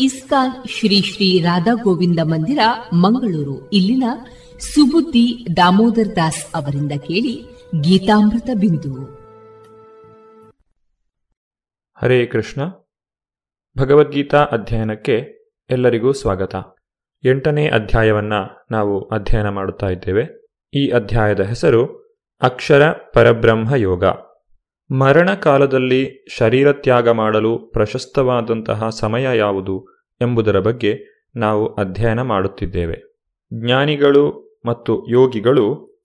ಇಸ್ಕಾನ್ ಶ್ರೀ ಶ್ರೀ ರಾಧಾ ಗೋವಿಂದ ಮಂದಿರ, ಮಂಗಳೂರು. ಇಲ್ಲಿನ ಸುಬುದ್ದಿ ದಾಮೋದರ್ ದಾಸ್ ಅವರಿಂದ ಕೇಳಿ ಗೀತಾಮೃತ ಬಿಂದು. ಹರೇ ಕೃಷ್ಣ. ಭಗವದ್ಗೀತಾ ಅಧ್ಯಯನಕ್ಕೆ ಎಲ್ಲರಿಗೂ ಸ್ವಾಗತ. ಎಂಟನೇ ಅಧ್ಯಾಯವನ್ನ ನಾವು ಅಧ್ಯಯನ ಮಾಡುತ್ತಾ ಇದ್ದೇವೆ. ಈ ಅಧ್ಯಾಯದ ಹೆಸರು ಅಕ್ಷರ ಪರಬ್ರಹ್ಮ ಯೋಗ. ಮರಣ ಕಾಲದಲ್ಲಿ ಶರೀರ ತ್ಯಾಗ ಮಾಡಲು ಪ್ರಶಸ್ತವಾದಂತಹ ಸಮಯ ಯಾವುದು ಎಂಬುದರ ಬಗ್ಗೆ ನಾವು ಅಧ್ಯಯನ ಮಾಡುತ್ತಿದ್ದೇವೆ. ಜ್ಞಾನಿಗಳು ಮತ್ತು ಯೋಗಿಗಳು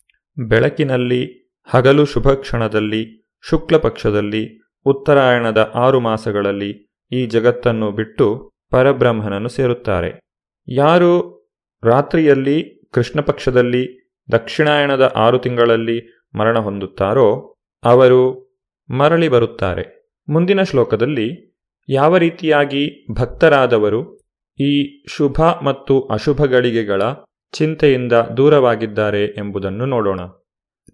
ಬೆಳಕಿನಲ್ಲಿ, ಹಗಲು ಶುಭ ಕ್ಷಣದಲ್ಲಿ, ಶುಕ್ಲ ಪಕ್ಷದಲ್ಲಿ, ಉತ್ತರಾಯಣದ ಆರು ಮಾಸಗಳಲ್ಲಿ ಈ ಜಗತ್ತನ್ನು ಬಿಟ್ಟು ಪರಬ್ರಹ್ಮನನ್ನು ಸೇರುತ್ತಾರೆ. ಯಾರು ರಾತ್ರಿಯಲ್ಲಿ ಕೃಷ್ಣ ಪಕ್ಷದಲ್ಲಿ ದಕ್ಷಿಣಾಯಣದ ಆರು ತಿಂಗಳಲ್ಲಿ ಮರಣ ಹೊಂದುತ್ತಾರೋ, ಅವರು ಮರಳಿ ಬರುತ್ತಾರೆ. ಮುಂದಿನ ಶ್ಲೋಕದಲ್ಲಿ, ಯಾವ ರೀತಿಯಾಗಿ ಭಕ್ತರಾದವರು ಈ ಶುಭ ಮತ್ತು ಅಶುಭ ಗಳಿಗೆಗಳ ಚಿಂತೆಯಿಂದ ದೂರವಾಗಿದ್ದಾರೆ ಎಂಬುದನ್ನು ನೋಡೋಣ.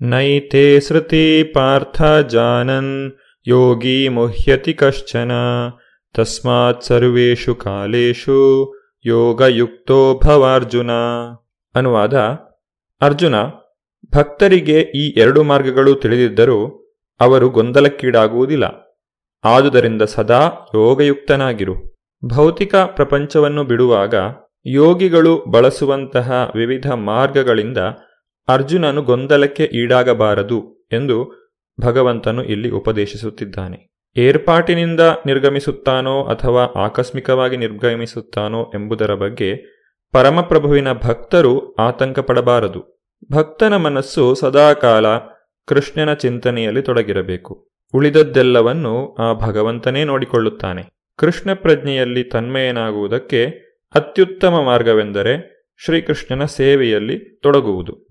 ನೈತೆ ಶ್ರುತಿ ಪಾರ್ಥ ಜಾನನ್, ಯೋಗಿ ಮುಹ್ಯತಿ ಕಶ್ಚನ, ತಸ್ಮಾತ್ ಸರ್ವೇಷು ಕಾಲೇಶು ಯೋಗಯುಕ್ತೋ ಭವಾರ್ಜುನ. ಅನುವಾದ, ಅರ್ಜುನ, ಭಕ್ತರಿಗೆ ಈ ಎರಡು ಮಾರ್ಗಗಳು ತಿಳಿದಿದ್ದರೂ ಅವರು ಗೊಂದಲಕ್ಕೀಡಾಗುವುದಿಲ್ಲ. ಆದುದರಿಂದ ಸದಾ ಯೋಗಯುಕ್ತನಾಗಿರು. ಭೌತಿಕ ಪ್ರಪಂಚವನ್ನು ಬಿಡುವಾಗ ಯೋಗಿಗಳು ಬಳಸುವಂತಹ ವಿವಿಧ ಮಾರ್ಗಗಳಿಂದ ಅರ್ಜುನನು ಗೊಂದಲಕ್ಕೆ ಈಡಾಗಬಾರದು ಎಂದು ಭಗವಂತನು ಇಲ್ಲಿ ಉಪದೇಶಿಸುತ್ತಿದ್ದಾನೆ. ಏರ್ಪಾಟಿನಿಂದ ನಿರ್ಗಮಿಸುತ್ತಾನೋ ಅಥವಾ ಆಕಸ್ಮಿಕವಾಗಿ ನಿರ್ಗಮಿಸುತ್ತಾನೋ ಎಂಬುದರ ಬಗ್ಗೆ ಪರಮಪ್ರಭುವಿನ ಭಕ್ತರು ಆತಂಕ ಪಡಬಾರದು ಭಕ್ತನ ಮನಸ್ಸು ಸದಾಕಾಲ ಕೃಷ್ಣನ ಚಿಂತನೆಯಲ್ಲಿ ತೊಡಗಿರಬೇಕು. ಉಳಿದದ್ದೆಲ್ಲವನ್ನು ಆ ಭಗವಂತನೇ ನೋಡಿಕೊಳ್ಳುತ್ತಾನೆ. ಕೃಷ್ಣ ಪ್ರಜ್ಞೆಯಲ್ಲಿ ತನ್ಮಯನಾಗುವುದಕ್ಕೆ ಅತ್ಯುತ್ತಮ ಮಾರ್ಗವೆಂದರೆ ಶ್ರೀಕೃಷ್ಣನ ಸೇವೆಯಲ್ಲಿ ತೊಡಗುವುದು.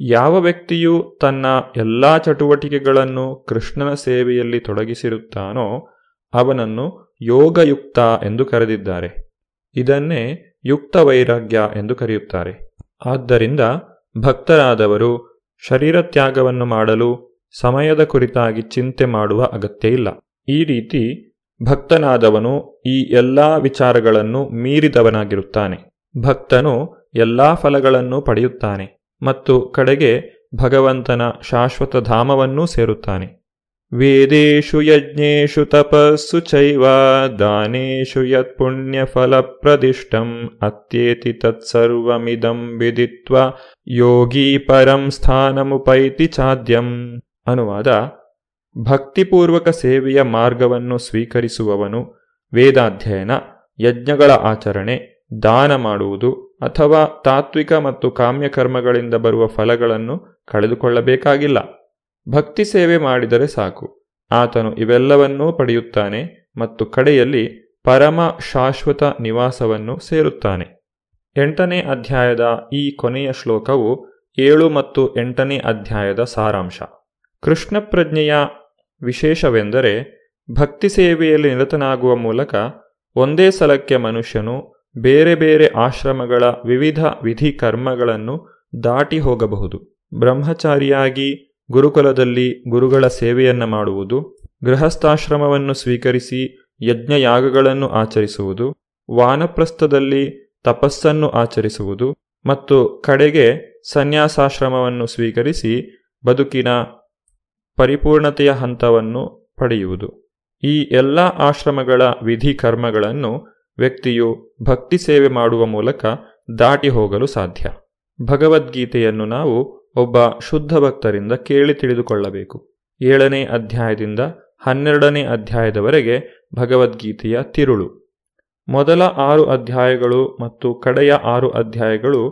ಯಾವ ವ್ಯಕ್ತಿಯು ತನ್ನ ಎಲ್ಲ ಚಟುವಟಿಕೆಗಳನ್ನು ಕೃಷ್ಣನ ಸೇವೆಯಲ್ಲಿ ತೊಡಗಿಸಿರುತ್ತಾನೋ ಅವನನ್ನು ಯೋಗಯುಕ್ತ ಎಂದು ಕರೆದಿದ್ದಾರೆ. ಇದನ್ನೇ ಯುಕ್ತ ವೈರಾಗ್ಯ ಎಂದು ಕರೆಯುತ್ತಾರೆ. ಆದ್ದರಿಂದ ಭಕ್ತರಾದವರು ಶರೀರ ತ್ಯಾಗವನ್ನು ಮಾಡಲು ಸಮಯದ ಕುರಿತಾಗಿ ಚಿಂತೆ ಮಾಡುವ ಅಗತ್ಯ ಇಲ್ಲ. ಈ ರೀತಿ ಭಕ್ತನಾದವನು ಈ ಎಲ್ಲ ವಿಚಾರಗಳನ್ನು ಮೀರಿದವನಾಗಿರುತ್ತಾನೆ. ಭಕ್ತನು ಎಲ್ಲಾ ಫಲಗಳನ್ನು ಪಡೆಯುತ್ತಾನೆ ಮತ್ತು ಕಡೆಗೆ ಭಗವಂತನ ಶಾಶ್ವತ ಧಾಮವನ್ನೂ ಸೇರುತ್ತಾನೆ. ತಪಸ್ಸು ಚೈವ ದಾನೇಶು ಯತ್ ಪ್ರದಿಷ್ಟಂ ಅತ್ಯೇತಿ ತತ್ಸರ್ವಮಿದಂ ವಿದಿತ್ವ ಯೋಗೀ ಪರಂ ಸ್ಥಾನಮುಪೈತಿ ಚಾದ್ಯಂ ಅನುವಾದ ಭಕ್ತಿಪೂರ್ವಕ ಸೇವೆಯ ಮಾರ್ಗವನ್ನು ಸ್ವೀಕರಿಸುವವನು ವೇದಾಧ್ಯಯನ, ಯಜ್ಞಗಳ ಆಚರಣೆ, ದಾನ ಮಾಡುವುದು ಅಥವಾ ತಾತ್ವಿಕ ಮತ್ತು ಕಾಮ್ಯಕರ್ಮಗಳಿಂದ ಬರುವ ಫಲಗಳನ್ನು ಕಳೆದುಕೊಳ್ಳಬೇಕಾಗಿಲ್ಲ. ಭಕ್ತಿ ಸೇವೆ ಮಾಡಿದರೆ ಸಾಕು. ಆತನು ಇವೆಲ್ಲವನ್ನೂ ಪಡೆಯುತ್ತಾನೆ ಮತ್ತು ಕಡೆಯಲ್ಲಿ ಪರಮ ಶಾಶ್ವತ ನಿವಾಸವನ್ನು ಸೇರುತ್ತಾನೆ. ಎಂಟನೇ ಅಧ್ಯಾಯದ ಈ ಕೊನೆಯ ಶ್ಲೋಕವು ಏಳು ಮತ್ತು ಎಂಟನೇ ಅಧ್ಯಾಯದ ಸಾರಾಂಶ. ಕೃಷ್ಣ ಪ್ರಜ್ಞೆಯ ವಿಶೇಷವೆಂದರೆ ಭಕ್ತಿ ಸೇವೆಯಲ್ಲಿ ನಿರತನಾಗುವ ಮೂಲಕ ಒಂದೇ ಸಲಕ್ಕೆ ಮನುಷ್ಯನು ಬೇರೆ ಬೇರೆ ಆಶ್ರಮಗಳ ವಿವಿಧ ವಿಧಿ ಕರ್ಮಗಳನ್ನು ದಾಟಿ ಹೋಗಬಹುದು. ಬ್ರಹ್ಮಚಾರಿಯಾಗಿ ಗುರುಕುಲದಲ್ಲಿ ಗುರುಗಳ ಸೇವೆಯನ್ನು ಮಾಡುವುದು, ಗೃಹಸ್ಥಾಶ್ರಮವನ್ನು ಸ್ವೀಕರಿಸಿ ಯಜ್ಞಯಾಗಗಳನ್ನು ಆಚರಿಸುವುದು, ವಾನಪ್ರಸ್ಥದಲ್ಲಿ ತಪಸ್ಸನ್ನು ಆಚರಿಸುವುದು ಮತ್ತು ಕಡೆಗೆ ಸನ್ಯಾಸಾಶ್ರಮವನ್ನು ಸ್ವೀಕರಿಸಿ ಬದುಕಿನ ಪರಿಪೂರ್ಣತೆಯ ಹಂತವನ್ನು ಪಡೆಯುವುದು. ಈ ಎಲ್ಲ ಆಶ್ರಮಗಳ ವಿಧಿ ಕರ್ಮಗಳನ್ನು ವ್ಯಕ್ತಿಯು ಭಕ್ತಿ ಸೇವೆ ಮಾಡುವ ಮೂಲಕ ದಾಟಿ ಹೋಗಲು ಸಾಧ್ಯ. ಭಗವದ್ಗೀತೆಯನ್ನು ನಾವು ಒಬ್ಬ ಶುದ್ಧ ಭಕ್ತರಿಂದ ಕೇಳಿ ತಿಳಿದುಕೊಳ್ಳಬೇಕು. ಏಳನೇ ಅಧ್ಯಾಯದಿಂದ ಹನ್ನೆರಡನೇ ಅಧ್ಯಾಯದವರೆಗೆ ಭಗವದ್ಗೀತೆಯ ತಿರುಳು. ಮೊದಲ ಆರು ಅಧ್ಯಾಯಗಳು ಮತ್ತು ಕಡೆಯ ಆರು ಅಧ್ಯಾಯಗಳು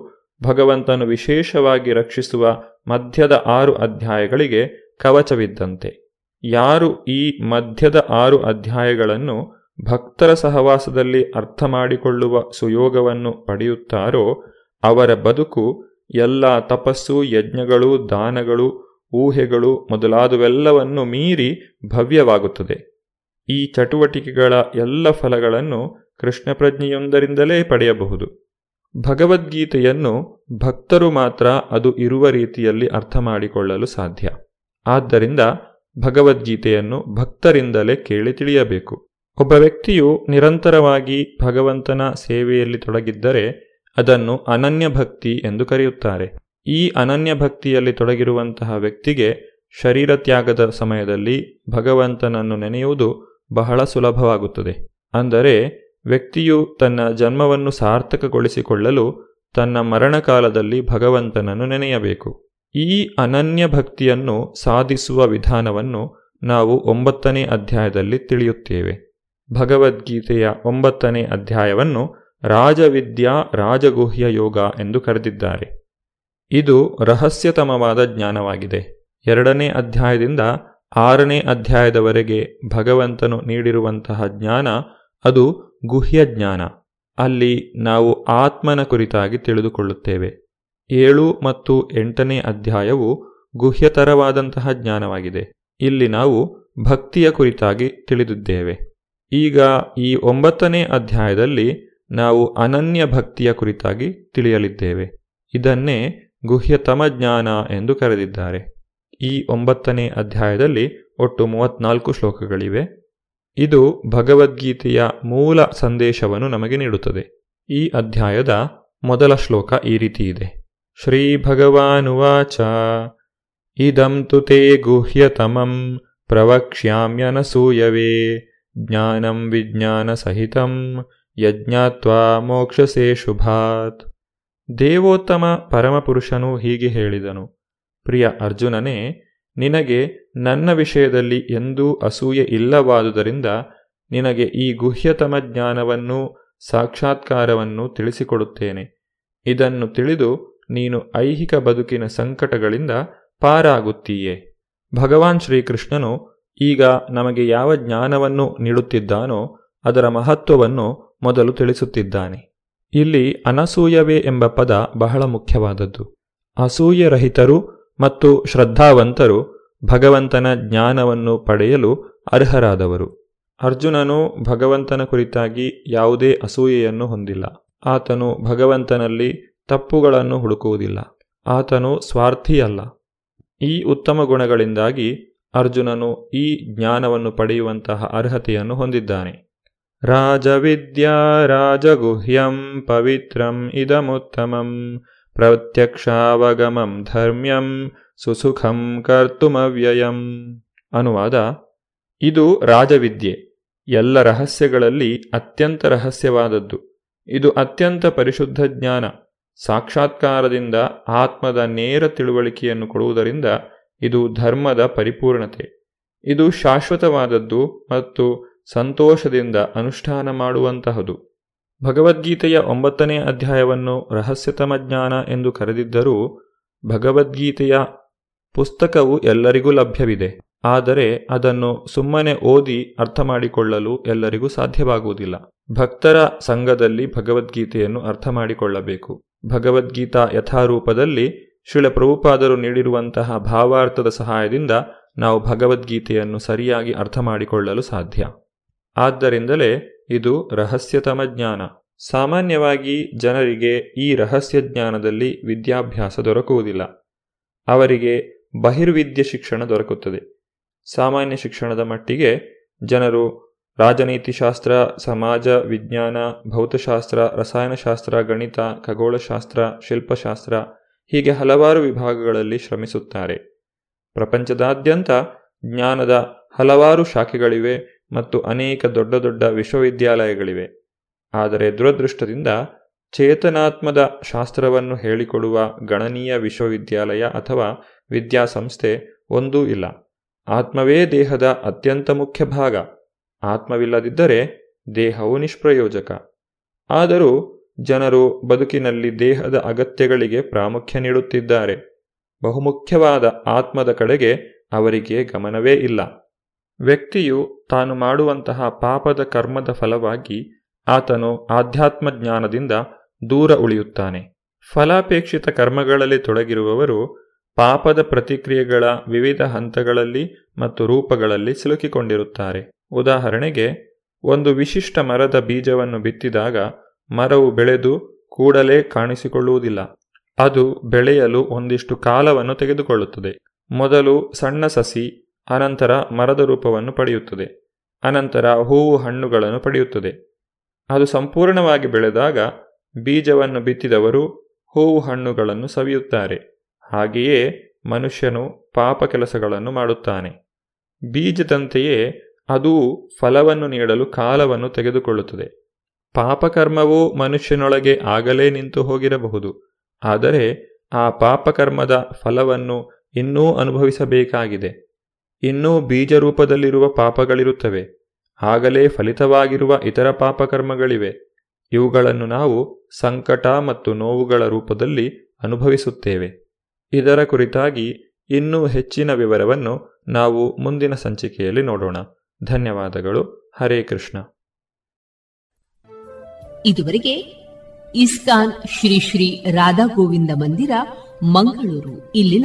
ಭಗವಂತನು ವಿಶೇಷವಾಗಿ ರಕ್ಷಿಸುವ ಮಧ್ಯದ ಆರು ಅಧ್ಯಾಯಗಳಿಗೆ ಕವಚವಿದ್ದಂತೆ. ಯಾರು ಈ ಮಧ್ಯದ ಆರು ಅಧ್ಯಾಯಗಳನ್ನು ಭಕ್ತರ ಸಹವಾಸದಲ್ಲಿ ಅರ್ಥ ಮಾಡಿಕೊಳ್ಳುವ ಸುಯೋಗವನ್ನು ಪಡೆಯುತ್ತಾರೋ ಅವರ ಬದುಕು ಎಲ್ಲ ತಪಸ್ಸು, ಯಜ್ಞಗಳು, ದಾನಗಳು, ಊಹೆಗಳು ಮೊದಲಾದವೆಲ್ಲವನ್ನು ಮೀರಿ ಭವ್ಯವಾಗುತ್ತದೆ. ಈ ಚಟುವಟಿಕೆಗಳ ಎಲ್ಲ ಫಲಗಳನ್ನು ಕೃಷ್ಣ ಪ್ರಜ್ಞೆಯೊಂದರಿಂದಲೇ ಪಡೆಯಬಹುದು. ಭಗವದ್ಗೀತೆಯನ್ನು ಭಕ್ತರು ಮಾತ್ರ ಅದು ಇರುವ ರೀತಿಯಲ್ಲಿ ಅರ್ಥ ಮಾಡಿಕೊಳ್ಳಲು ಸಾಧ್ಯ. ಆದ್ದರಿಂದ ಭಗವದ್ಗೀತೆಯನ್ನು ಭಕ್ತರಿಂದಲೇ ಕೇಳಿ ತಿಳಿಯಬೇಕು. ಒಬ್ಬ ವ್ಯಕ್ತಿಯು ನಿರಂತರವಾಗಿ ಭಗವಂತನ ಸೇವೆಯಲ್ಲಿ ತೊಡಗಿದ್ದರೆ ಅದನ್ನು ಅನನ್ಯ ಭಕ್ತಿ ಎಂದು ಕರೆಯುತ್ತಾರೆ. ಈ ಅನನ್ಯ ಭಕ್ತಿಯಲ್ಲಿ ತೊಡಗಿರುವಂತಹ ವ್ಯಕ್ತಿಗೆ ಶರೀರ ತ್ಯಾಗದ ಸಮಯದಲ್ಲಿ ಭಗವಂತನನ್ನು ನೆನೆಯುವುದು ಬಹಳ ಸುಲಭವಾಗುತ್ತದೆ. ಅಂದರೆ, ವ್ಯಕ್ತಿಯು ತನ್ನ ಜನ್ಮವನ್ನು ಸಾರ್ಥಕಗೊಳಿಸಿಕೊಳ್ಳಲು ತನ್ನ ಮರಣಕಾಲದಲ್ಲಿ ಭಗವಂತನನ್ನು ನೆನೆಯಬೇಕು. ಈ ಅನನ್ಯ ಭಕ್ತಿಯನ್ನು ಸಾಧಿಸುವ ವಿಧಾನವನ್ನು ನಾವು ಒಂಬತ್ತನೇ ಅಧ್ಯಾಯದಲ್ಲಿ ತಿಳಿಯುತ್ತೇವೆ. ಭಗವದ್ಗೀತೆಯ ಒಂಬತ್ತನೇ ಅಧ್ಯಾಯವನ್ನು ರಾಜವಿದ್ಯಾ ರಾಜಗುಹ್ಯ ಯೋಗ ಎಂದು ಕರೆದಿದ್ದಾರೆ. ಇದು ರಹಸ್ಯತಮವಾದ ಜ್ಞಾನವಾಗಿದೆ. ಎರಡನೇ ಅಧ್ಯಾಯದಿಂದ ಆರನೇ ಅಧ್ಯಾಯದವರೆಗೆ ಭಗವಂತನು ನೀಡಿರುವಂತಹ ಜ್ಞಾನ ಅದು ಗುಹ್ಯ ಜ್ಞಾನ. ಅಲ್ಲಿ ನಾವು ಆತ್ಮನ ಕುರಿತಾಗಿ ತಿಳಿದುಕೊಳ್ಳುತ್ತೇವೆ. ಏಳು ಮತ್ತು ಎಂಟನೇ ಅಧ್ಯಾಯವು ಗುಹ್ಯತರವಾದಂತಹ ಜ್ಞಾನವಾಗಿದೆ. ಇಲ್ಲಿ ನಾವು ಭಕ್ತಿಯ ಕುರಿತಾಗಿ ತಿಳಿದಿದ್ದೇವೆ. ಈಗ ಈ ಒಂಬತ್ತನೇ ಅಧ್ಯಾಯದಲ್ಲಿ ನಾವು ಅನನ್ಯ ಭಕ್ತಿಯ ಕುರಿತಾಗಿ ತಿಳಿಯಲಿದ್ದೇವೆ. ಇದನ್ನೇ ಗುಹ್ಯತಮ ಜ್ಞಾನ ಎಂದು ಕರೆದಿದ್ದಾರೆ. ಈ ಒಂಬತ್ತನೇ ಅಧ್ಯಾಯದಲ್ಲಿ ಒಟ್ಟು ಮೂವತ್ನಾಲ್ಕು ಶ್ಲೋಕಗಳಿವೆ. ಇದು ಭಗವದ್ಗೀತೆಯ ಮೂಲ ಸಂದೇಶವನ್ನು ನಮಗೆ ನೀಡುತ್ತದೆ. ಈ ಅಧ್ಯಾಯದ ಮೊದಲ ಶ್ಲೋಕ ಈ ರೀತಿ ಇದೆ. ಶ್ರೀ ಭಗವಾನುವಾಚ ಇದಂ ತು ತೇ ಗುಹ್ಯತಮಂ ಪ್ರವಕ್ಷ್ಯಾಮ್ಯನಸೂಯವೇ ಜ್ಞಾನಂ ವಿಜ್ಞಾನಸಹಿತಂ ಯಜ್ಞಾತ್ವಾ ಮೋಕ್ಷಸೇ ಶುಭಾತ್. ದೇವೋತ್ತಮ ಪರಮಪುರುಷನು ಹೀಗೆ ಹೇಳಿದನು, ಪ್ರಿಯ ಅರ್ಜುನನೇ, ನಿನಗೆ ನನ್ನ ವಿಷಯದಲ್ಲಿ ಎಂದೂ ಅಸೂಯೆ ಇಲ್ಲವಾದುದರಿಂದ ನಿನಗೆ ಈ ಗುಹ್ಯತಮ ಜ್ಞಾನವನ್ನು, ಸಾಕ್ಷಾತ್ಕಾರವನ್ನು ತಿಳಿಸಿಕೊಡುತ್ತೇನೆ. ಇದನ್ನು ತಿಳಿದು ನೀನು ಐಹಿಕ ಬದುಕಿನ ಸಂಕಟಗಳಿಂದ ಪಾರಾಗುತ್ತೀಯೇ. ಭಗವಾನ್ ಶ್ರೀಕೃಷ್ಣನು ಈಗ ನಮಗೆ ಯಾವ ಜ್ಞಾನವನ್ನು ನೀಡುತ್ತಿದ್ದಾನೋ, ಅದರ ಮಹತ್ವವನ್ನು ಮೊದಲು ತಿಳಿಸುತ್ತಿದ್ದಾನೆ. ಇಲ್ಲಿ ಅನಸೂಯವೇ ಎಂಬ ಪದ ಬಹಳ ಮುಖ್ಯವಾದದ್ದು. ಅಸೂಯರಹಿತರು ಮತ್ತು ಶ್ರದ್ಧಾವಂತರು ಭಗವಂತನ ಜ್ಞಾನವನ್ನು ಪಡೆಯಲು ಅರ್ಹರಾದವರು. ಅರ್ಜುನನು ಭಗವಂತನ ಕುರಿತಾಗಿ ಯಾವುದೇ ಅಸೂಯೆಯನ್ನು ಹೊಂದಿಲ್ಲ. ಆತನು ಭಗವಂತನಲ್ಲಿ ತಪ್ಪುಗಳನ್ನು ಹುಡುಕುವುದಿಲ್ಲ. ಆತನು ಸ್ವಾರ್ಥಿಯಲ್ಲ. ಈ ಉತ್ತಮ ಗುಣಗಳಿಂದಾಗಿ ಅರ್ಜುನನು ಈ ಜ್ಞಾನವನ್ನು ಪಡೆಯುವಂತಹ ಅರ್ಹತೆಯನ್ನು ಹೊಂದಿದ್ದಾನೆ. ರಾಜವಿದ್ಯಾ ರಾಜಗುಹ್ಯಂ ಪವಿತ್ರಂ ಇದಮುತ್ತಮಂ. ಪ್ರತ್ಯಕ್ಷಾವಗಮಂ ಧರ್ಮ್ಯಂ ಸುಸುಖಂ ಕರ್ತುಮವ್ಯಯಂ. ಅನುವಾದ, ಇದು ರಾಜವಿದ್ಯೆ. ಎಲ್ಲ ರಹಸ್ಯಗಳಲ್ಲಿ ಅತ್ಯಂತ ರಹಸ್ಯವಾದದ್ದು. ಇದು ಅತ್ಯಂತ ಪರಿಶುದ್ಧ ಜ್ಞಾನ. ಸಾಕ್ಷಾತ್ಕಾರದಿಂದ ಆತ್ಮದ ನೇರ ತಿಳುವಳಿಕೆಯನ್ನು ಕೊಡುವುದರಿಂದ ಇದು ಧರ್ಮದ ಪರಿಪೂರ್ಣತೆ. ಇದು ಶಾಶ್ವತವಾದದ್ದು ಮತ್ತು ಸಂತೋಷದಿಂದ ಅನುಷ್ಠಾನ ಮಾಡುವಂತಹದು. ಭಗವದ್ಗೀತೆಯ ಒಂಬತ್ತನೇ ಅಧ್ಯಾಯವನ್ನು ರಹಸ್ಯತಮ ಜ್ಞಾನ ಎಂದು ಕರೆದಿದ್ದರೂ ಭಗವದ್ಗೀತೆಯ ಪುಸ್ತಕವು ಎಲ್ಲರಿಗೂ ಲಭ್ಯವಿದೆ. ಆದರೆ ಅದನ್ನು ಸುಮ್ಮನೆ ಓದಿ ಅರ್ಥ ಮಾಡಿಕೊಳ್ಳಲು ಎಲ್ಲರಿಗೂ ಸಾಧ್ಯವಾಗುವುದಿಲ್ಲ. ಭಕ್ತರ ಸಂಘದಲ್ಲಿ ಭಗವದ್ಗೀತೆಯನ್ನು ಅರ್ಥ ಮಾಡಿಕೊಳ್ಳಬೇಕು ಭಗವದ್ಗೀತಾ ಯಥಾರೂಪದಲ್ಲಿ ಶಿಳ ಪ್ರಭುಪಾದರು ನೀಡಿರುವಂತಹ ಭಾವಾರ್ಥದ ಸಹಾಯದಿಂದ ನಾವು ಭಗವದ್ಗೀತೆಯನ್ನು ಸರಿಯಾಗಿ ಅರ್ಥ ಮಾಡಿಕೊಳ್ಳಲು ಸಾಧ್ಯ. ಆದ್ದರಿಂದಲೇ ಇದು ರಹಸ್ಯತಮ ಜ್ಞಾನ. ಸಾಮಾನ್ಯವಾಗಿ ಜನರಿಗೆ ಈ ರಹಸ್ಯ ಜ್ಞಾನದಲ್ಲಿ ವಿದ್ಯಾಭ್ಯಾಸ ದೊರಕುವುದಿಲ್ಲ. ಅವರಿಗೆ ಬಹಿರ್ವಿದ್ಯ ಶಿಕ್ಷಣ ದೊರಕುತ್ತದೆ. ಸಾಮಾನ್ಯ ಶಿಕ್ಷಣದ ಮಟ್ಟಿಗೆ ಜನರು ರಾಜನೀತಿಶಾಸ್ತ್ರ, ಸಮಾಜ ವಿಜ್ಞಾನ, ಭೌತಶಾಸ್ತ್ರ, ರಸಾಯನಶಾಸ್ತ್ರ, ಗಣಿತ, ಖಗೋಳಶಾಸ್ತ್ರ, ಶಿಲ್ಪಶಾಸ್ತ್ರ ಹೀಗೆ ಹಲವಾರು ವಿಭಾಗಗಳಲ್ಲಿ ಶ್ರಮಿಸುತ್ತಾರೆ. ಪ್ರಪಂಚದಾದ್ಯಂತ ಜ್ಞಾನದ ಹಲವಾರು ಶಾಖೆಗಳಿವೆ. ಮತ್ತು ಅನೇಕ ದೊಡ್ಡ ದೊಡ್ಡ ವಿಶ್ವವಿದ್ಯಾಲಯಗಳಿವೆ. ಆದರೆ ದುರದೃಷ್ಟದಿಂದ ಚೇತನಾತ್ಮದ ಶಾಸ್ತ್ರವನ್ನು ಹೇಳಿಕೊಡುವ ಗಣನೀಯ ವಿಶ್ವವಿದ್ಯಾಲಯ ಅಥವಾ ವಿದ್ಯಾಸಂಸ್ಥೆ ಒಂದೂ ಇಲ್ಲ. ಆತ್ಮವೇ ದೇಹದ ಅತ್ಯಂತ ಮುಖ್ಯ ಭಾಗ. ಆತ್ಮವಿಲ್ಲದಿದ್ದರೆ ದೇಹವು ನಿಷ್ಪ್ರಯೋಜಕ. ಆದರೂ ಜನರು ಬದುಕಿನಲ್ಲಿ ದೇಹದ ಅಗತ್ಯಗಳಿಗೆ ಪ್ರಾಮುಖ್ಯ ನೀಡುತ್ತಿದ್ದಾರೆ. ಬಹುಮುಖ್ಯವಾದ ಆತ್ಮದ ಕಡೆಗೆ ಅವರಿಗೆ ಗಮನವೇ ಇಲ್ಲ. ವ್ಯಕ್ತಿಯು ತಾನು ಮಾಡುವಂತಹ ಪಾಪದ ಕರ್ಮದ ಫಲವಾಗಿ ಆತನು ಆಧ್ಯಾತ್ಮ ಜ್ಞಾನದಿಂದ ದೂರ ಉಳಿಯುತ್ತಾನೆ. ಫಲಾಪೇಕ್ಷಿತ ಕರ್ಮಗಳಲ್ಲಿ ತೊಡಗಿರುವವರು ಪಾಪದ ಪ್ರತಿಕ್ರಿಯೆಗಳ ವಿವಿಧ ಹಂತಗಳಲ್ಲಿ ಮತ್ತು ರೂಪಗಳಲ್ಲಿ ಸಿಲುಕಿಕೊಂಡಿರುತ್ತಾರೆ. ಉದಾಹರಣೆಗೆ, ಒಂದು ವಿಶಿಷ್ಟ ಮರದ ಬೀಜವನ್ನು ಬಿತ್ತಿದಾಗ ಮರವು ಬೆಳೆದು ಕೂಡಲೇ ಕಾಣಿಸಿಕೊಳ್ಳುವುದಿಲ್ಲ. ಅದು ಬೆಳೆಯಲು ಒಂದಿಷ್ಟು ಕಾಲವನ್ನು ತೆಗೆದುಕೊಳ್ಳುತ್ತದೆ. ಮೊದಲು ಸಣ್ಣ ಸಸಿ ಅನಂತರ ಮರದ ರೂಪವನ್ನು ಪಡೆಯುತ್ತದೆ. ಅನಂತರ ಹೂವು ಹಣ್ಣುಗಳನ್ನು ಪಡೆಯುತ್ತದೆ. ಅದು ಸಂಪೂರ್ಣವಾಗಿ ಬೆಳೆದಾಗ ಬೀಜವನ್ನು ಬಿತ್ತಿದವರು ಹೂವು ಹಣ್ಣುಗಳನ್ನು ಸವಿಯುತ್ತಾರೆ. ಹಾಗೆಯೇ ಮನುಷ್ಯನು ಪಾಪ ಕೆಲಸಗಳನ್ನು ಮಾಡುತ್ತಾನೆ. ಬೀಜದಂತೆಯೇ ಅದು ಫಲವನ್ನು ನೀಡಲು ಕಾಲವನ್ನು ತೆಗೆದುಕೊಳ್ಳುತ್ತದೆ. ಪಾಪಕರ್ಮವು ಮನುಷ್ಯನೊಳಗೆ ಆಗಲೇ ನಿಂತು ಹೋಗಿರಬಹುದು. ಆದರೆ ಆ ಪಾಪಕರ್ಮದ ಫಲವನ್ನು ಇನ್ನೂ ಅನುಭವಿಸಬೇಕಾಗಿದೆ. ಇನ್ನೂ ಬೀಜರೂಪದಲ್ಲಿರುವ ಪಾಪಗಳಿರುತ್ತವೆ. ಆಗಲೇ ಫಲಿತವಾಗಿರುವ ಇತರ ಪಾಪಕರ್ಮಗಳಿವೆ. ಇವುಗಳನ್ನು ನಾವು ಸಂಕಟ ಮತ್ತು ನೋವುಗಳ ರೂಪದಲ್ಲಿ ಅನುಭವಿಸುತ್ತೇವೆ. ಇದರ ಕುರಿತಾಗಿ ಇನ್ನೂ ಹೆಚ್ಚಿನ ವಿವರವನ್ನು ನಾವು ಮುಂದಿನ ಸಂಚಿಕೆಯಲ್ಲಿ ನೋಡೋಣ. ಧನ್ಯವಾದಗಳು. ಹರೇ ಕೃಷ್ಣ. ಇದುವರೆಗೆ ಇಸ್ಕಾನ್ ಶ್ರೀ ಶ್ರೀ ರಾಧಾ ಗೋವಿಂದ ಮಂದಿರ, ಮಂಗಳೂರು, ಇಲ್ಲಿನ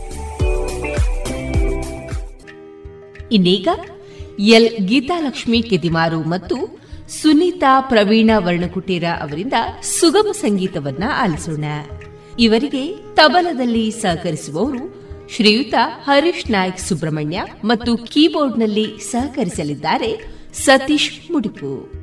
ಇನ್ನೀಗ ಎಲ್ ಗೀತಾಲಕ್ಷ್ಮಿ ಕೆದಿಮಾರು ಮತ್ತು ಸುನೀತಾ ಪ್ರವೀಣ ವರ್ಣಕುಟೀರ ಅವರಿಂದ ಸುಗಮ ಸಂಗೀತವನ್ನ ಆಲಿಸೋಣ. ಇವರಿಗೆ ತಬಲದಲ್ಲಿ ಸಹಕರಿಸುವವರು ಶ್ರೀಯುತ ಹರೀಶ್ ನಾಯ್ಕ್ ಸುಬ್ರಹ್ಮಣ್ಯ ಮತ್ತು ಕೀಬೋರ್ಡ್ನಲ್ಲಿ ಸಹಕರಿಸಲಿದ್ದಾರೆ ಸತೀಶ್ ಮುಡಿಪು.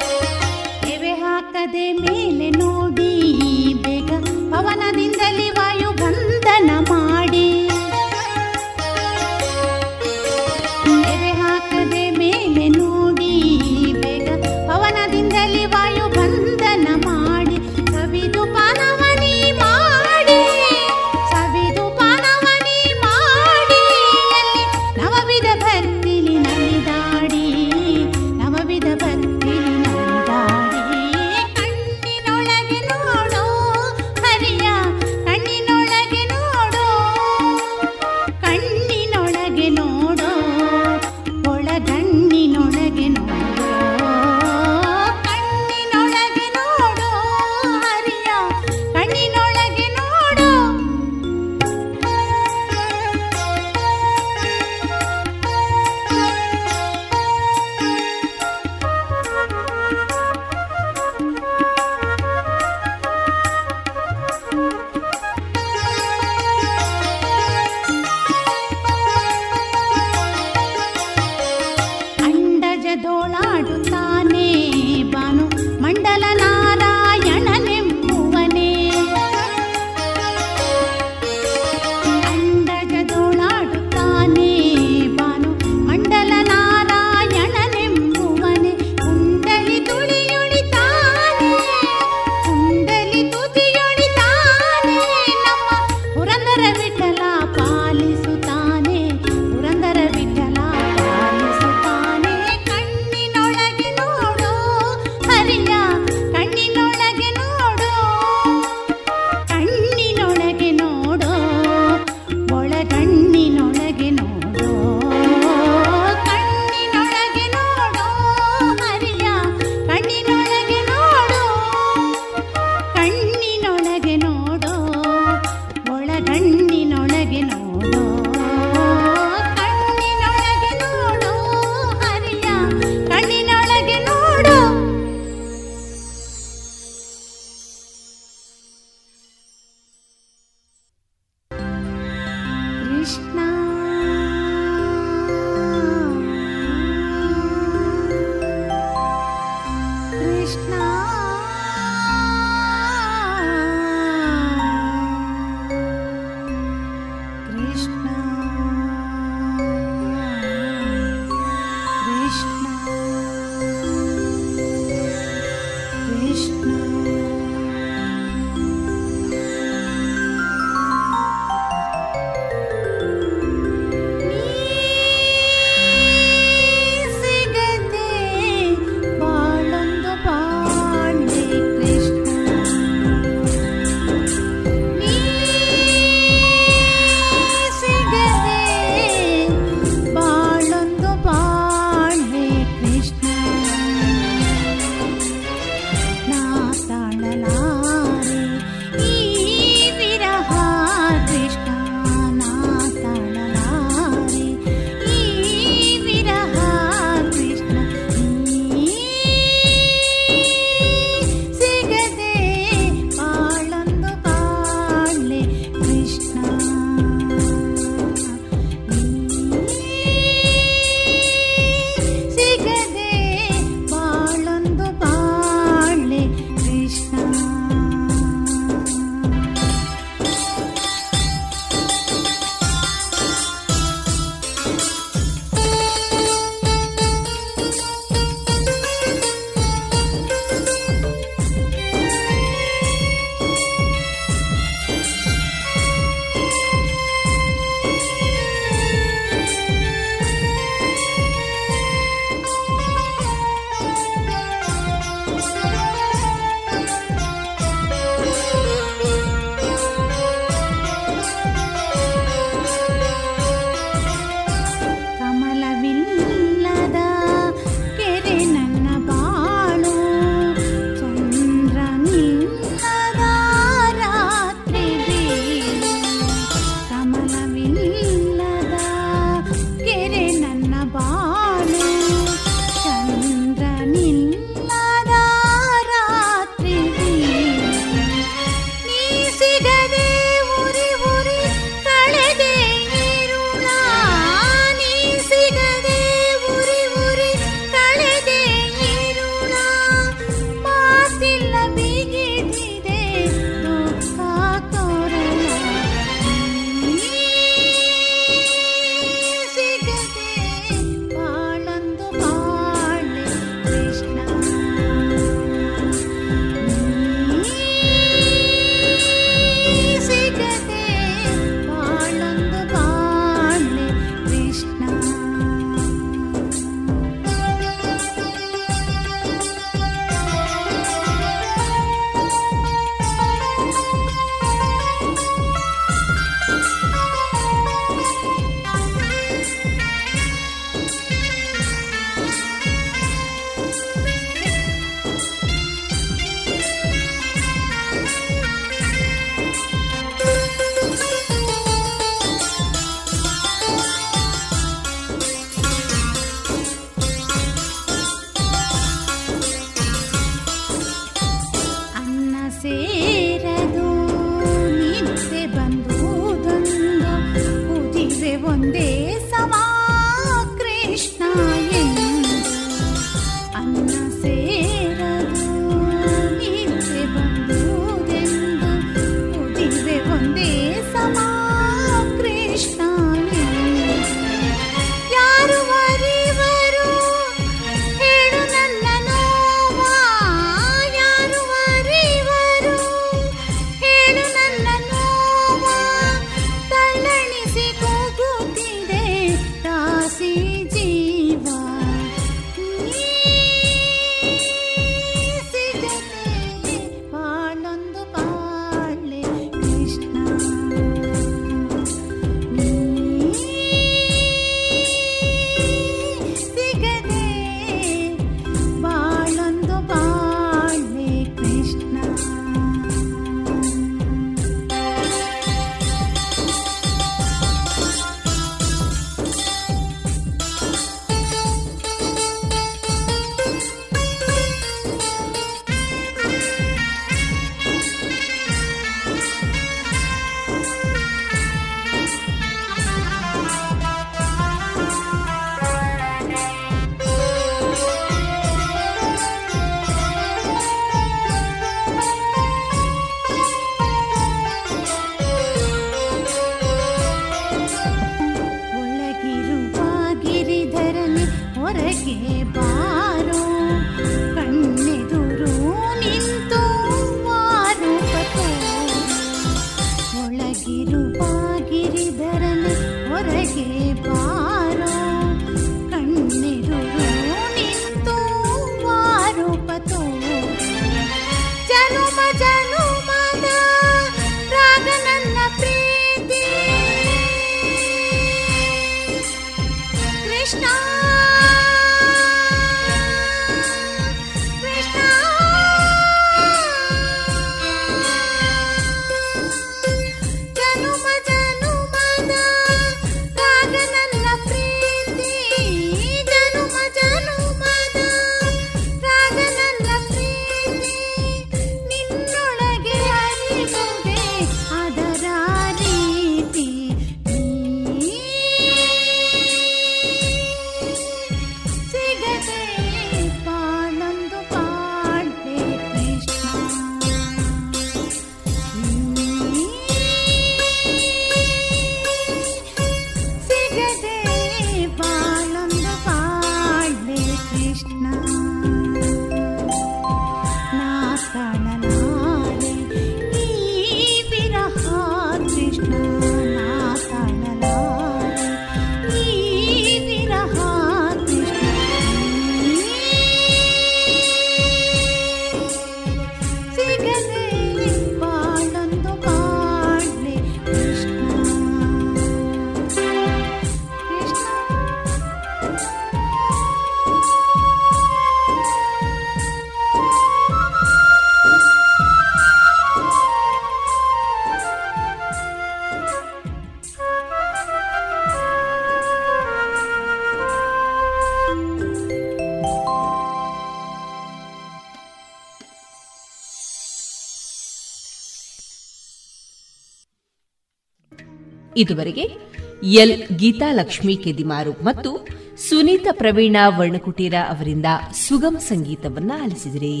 ಇದುವರೆಗೆ ಎಲ್ ಗೀತಾಲಕ್ಷ್ಮಿ ಕೆದಿಮಾರು ಮತ್ತು ಸುನೀತ ಪ್ರವೀಣ ವರ್ಣಕುಟೀರ ಅವರಿಂದ ಸುಗಮ ಸಂಗೀತವನ್ನ ಆಲಿಸಿದಿರಿ.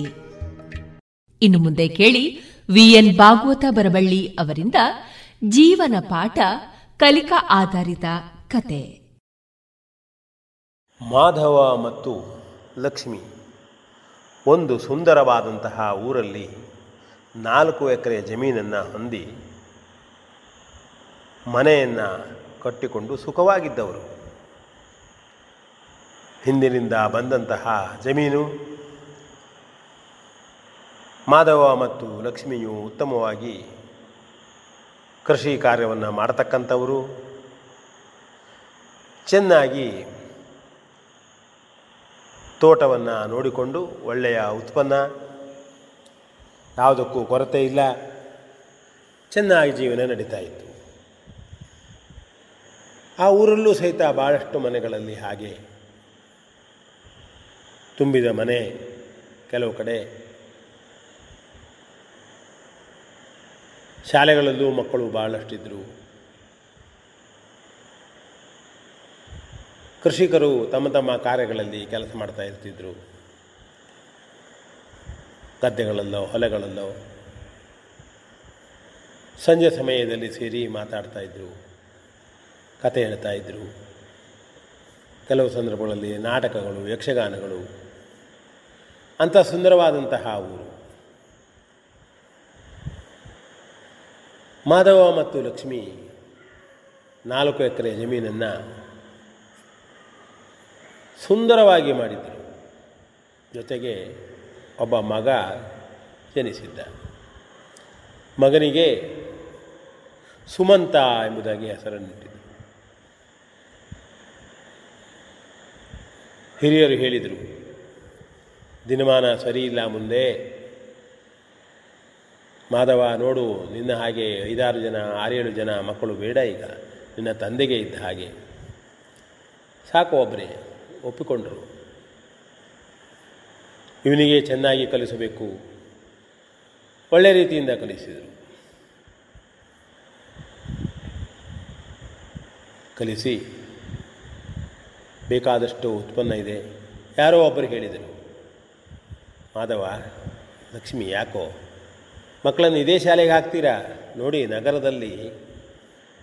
ಇನ್ನು ಮುಂದೆ ಕೇಳಿ ವಿಎನ್ ಭಾಗವತ ಬರಬಳ್ಳಿ ಅವರಿಂದ ಜೀವನ ಪಾಠ ಕಲಿಕಾ ಆಧಾರಿತ ಕತೆ. ಮಾಧವ ಮತ್ತು ಲಕ್ಷ್ಮಿ ಒಂದು ಸುಂದರವಾದಂತಹ ಊರಲ್ಲಿ ನಾಲ್ಕು ಎಕರೆ ಜಮೀನನ್ನು ಹೊಂದಿ ಮನೆಯನ್ನು ಕಟ್ಟಿಕೊಂಡು ಸುಖವಾಗಿದ್ದವರು. ಹಿಂದಿನಿಂದ ಬಂದಂತಹ ಜಮೀನು ಮಾಧವ ಮತ್ತು ಲಕ್ಷ್ಮಿಯು ಉತ್ತಮವಾಗಿ ಕೃಷಿ ಕಾರ್ಯವನ್ನು ಮಾಡತಕ್ಕಂಥವರು. ಚೆನ್ನಾಗಿ ತೋಟವನ್ನು ನೋಡಿಕೊಂಡು ಒಳ್ಳೆಯ ಉತ್ಪನ್ನ, ಯಾವುದಕ್ಕೂ ಕೊರತೆ ಇಲ್ಲ. ಚೆನ್ನಾಗಿ ಜೀವನ ನಡೀತಾ ಇತ್ತು. ಆ ಊರಲ್ಲೂ ಸಹಿತ ಭಾಳಷ್ಟು ಮನೆಗಳಲ್ಲಿ ಹಾಗೆ. ತುಂಬಿದ ಮನೆ ಕೆಲವು ಕಡೆ. ಶಾಲೆಗಳಲ್ಲೂ ಮಕ್ಕಳು ಭಾಳಷ್ಟಿದ್ದರು ಕೃಷಿಕರು ತಮ್ಮ ತಮ್ಮ ಕಾರ್ಯಗಳಲ್ಲಿ ಕೆಲಸ ಮಾಡ್ತಾ ಇರ್ತಿದ್ರು. ಗದ್ದೆಗಳಲ್ಲೋ, ಹೊಲಗಳಲ್ಲೋ. ಸಂಜೆ ಸಮಯದಲ್ಲಿ ಸೇರಿ ಮಾತಾಡ್ತಾ ಇದ್ದರು ಕತೆ ಹೇಳ್ತಾ ಇದ್ದರು ಕೆಲವು ಸಂದರ್ಭಗಳಲ್ಲಿ ನಾಟಕಗಳು, ಯಕ್ಷಗಾನಗಳು, ಅಂಥ ಸುಂದರವಾದಂತಹ ಊರು. ಮಾಧವ ಮತ್ತು ಲಕ್ಷ್ಮಿ ನಾಲ್ಕು ಎಕರೆ ಜಮೀನನ್ನು ಸುಂದರವಾಗಿ ಮಾಡಿದ್ದರು ಜೊತೆಗೆ ಒಬ್ಬ ಮಗ ಜನಿಸಿದ್ದ. ಮಗನಿಗೆ ಸುಮಂತ ಎಂಬುದಾಗಿ ಹೆಸರನ್ನಿಟ್ಟಿದ್ದರು ಹಿರಿಯರು ಹೇಳಿದರು, ದಿನಮಾನ ಸರಿ ಇಲ್ಲ ಮುಂದೆ. ಮಾಧವ, ನೋಡು, ನಿನ್ನ ಹಾಗೆ ಐದಾರು ಜನ, ಆರೇಳು ಜನ ಮಕ್ಕಳು ಬೇಡ ಈಗ, ನಿನ್ನ ತಂದೆಗೆ ಇದ್ದ ಹಾಗೆ. ಸಾಕು ಒಬ್ಬರೇ, ಒಪ್ಪಿಕೊಂಡರು. ಇವನಿಗೆ ಚೆನ್ನಾಗಿ ಕಲಿಸಬೇಕು. ಒಳ್ಳೆ ರೀತಿಯಿಂದ ಕಲಿಸಿದರು. ಕಲಿಸಿ. ಬೇಕಾದಷ್ಟು ಉತ್ಪನ್ನ ಇದೆ. ಯಾರೋ ಒಬ್ಬರು ಹೇಳಿದರು, ಮಾಧವ, ಲಕ್ಷ್ಮಿ, ಯಾಕೋ? ಮಕ್ಕಳನ್ನು ಇದೇ ಶಾಲೆಗೆ ಹಾಕ್ತೀರಾ? ನೋಡಿ, ನಗರದಲ್ಲಿ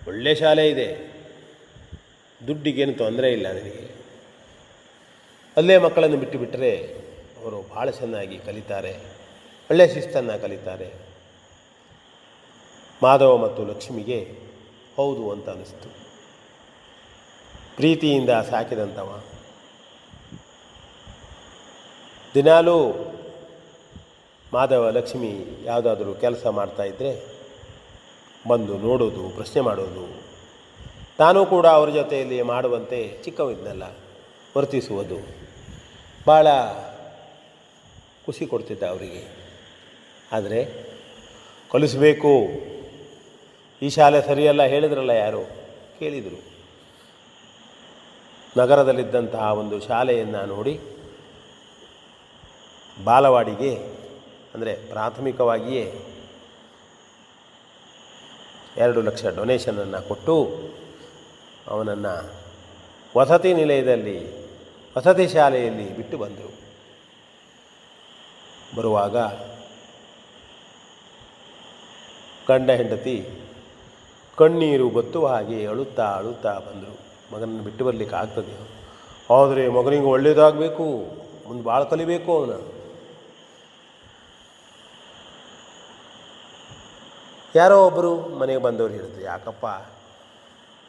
ಒಳ್ಳೆ ಶಾಲೆ ಇದೆ. ದುಡ್ಡಿಗೇನು ತೊಂದರೆ ಇಲ್ಲ ನನಗೆ. ಅಲ್ಲೇ ಮಕ್ಕಳನ್ನು ಬಿಟ್ಟು ಬಿಟ್ಟರೆ ಅವರು ಭಾಳ ಚೆನ್ನಾಗಿ ಕಲಿತಾರೆ ಒಳ್ಳೆಯ ಶಿಸ್ತನ್ನು ಕಲಿತಾರೆ. ಮಾಧವ ಮತ್ತು ಲಕ್ಷ್ಮಿಗೆ ಹೌದು ಅಂತ ಅನಿಸ್ತು. ಪ್ರೀತಿಯಿಂದ ಸಾಕಿದಂಥವ. ದಿನಾಲೂ ಮಾಧವ ಲಕ್ಷ್ಮಿ ಯಾವುದಾದ್ರೂ ಕೆಲಸ ಮಾಡ್ತಾ ಇದ್ದರೆ ಬಂದು ನೋಡೋದು, ಪ್ರಶ್ನೆ ಮಾಡೋದು. ತಾನೂ ಕೂಡ ಅವರ ಜೊತೆಯಲ್ಲಿ ಮಾಡುವಂತೆ ಚಿಕ್ಕವಿದ್ನಲ್ಲ ವರ್ತಿಸುವುದು. ಭಾಳ ಖುಷಿ ಕೊಡ್ತಿದ್ದ ಅವರಿಗೆ. ಆದರೆ ಕಲಿಸಬೇಕು. ಈ ಶಾಲೆ ಸರಿಯಲ್ಲ ಹೇಳಿದ್ರಲ್ಲ ಯಾರು? ಕೇಳಿದರು. ನಗರದಲ್ಲಿದ್ದಂತಹ ಒಂದು ಶಾಲೆಯನ್ನು ನೋಡಿ ಬಾಲವಾಡಿಗೆ, ಅಂದರೆ ಪ್ರಾಥಮಿಕವಾಗಿಯೇ ಎರಡು ಲಕ್ಷ ಡೊನೇಷನನ್ನು ಕೊಟ್ಟು ಅವನನ್ನು ವಸತಿ ನಿಲಯದಲ್ಲಿ, ವಸತಿ ಶಾಲೆಯಲ್ಲಿ ಬಿಟ್ಟು ಬಂದರು. ಬರುವಾಗ ಗಂಡ ಹೆಂಡತಿ ಕಣ್ಣೀರು ಬತ್ತುವ ಹಾಗೆ ಅಳುತ್ತಾ ಅಳುತ್ತಾ ಬಂದರು. ಮಗನನ್ನು ಬಿಟ್ಟು ಬರಲಿಕ್ಕೆ ಆಗ್ತದೆ. ಆದರೆ ಮಗನಿಗೆ ಒಳ್ಳೆಯದಾಗಬೇಕು ಮುಂದೆ ಭಾಳ ಕಲಿಬೇಕು ಅವನು. ಯಾರೋ ಒಬ್ಬರು ಮನೆಗೆ ಬಂದವರು ಹೇಳಿದ್ರು, ಯಾಕಪ್ಪ,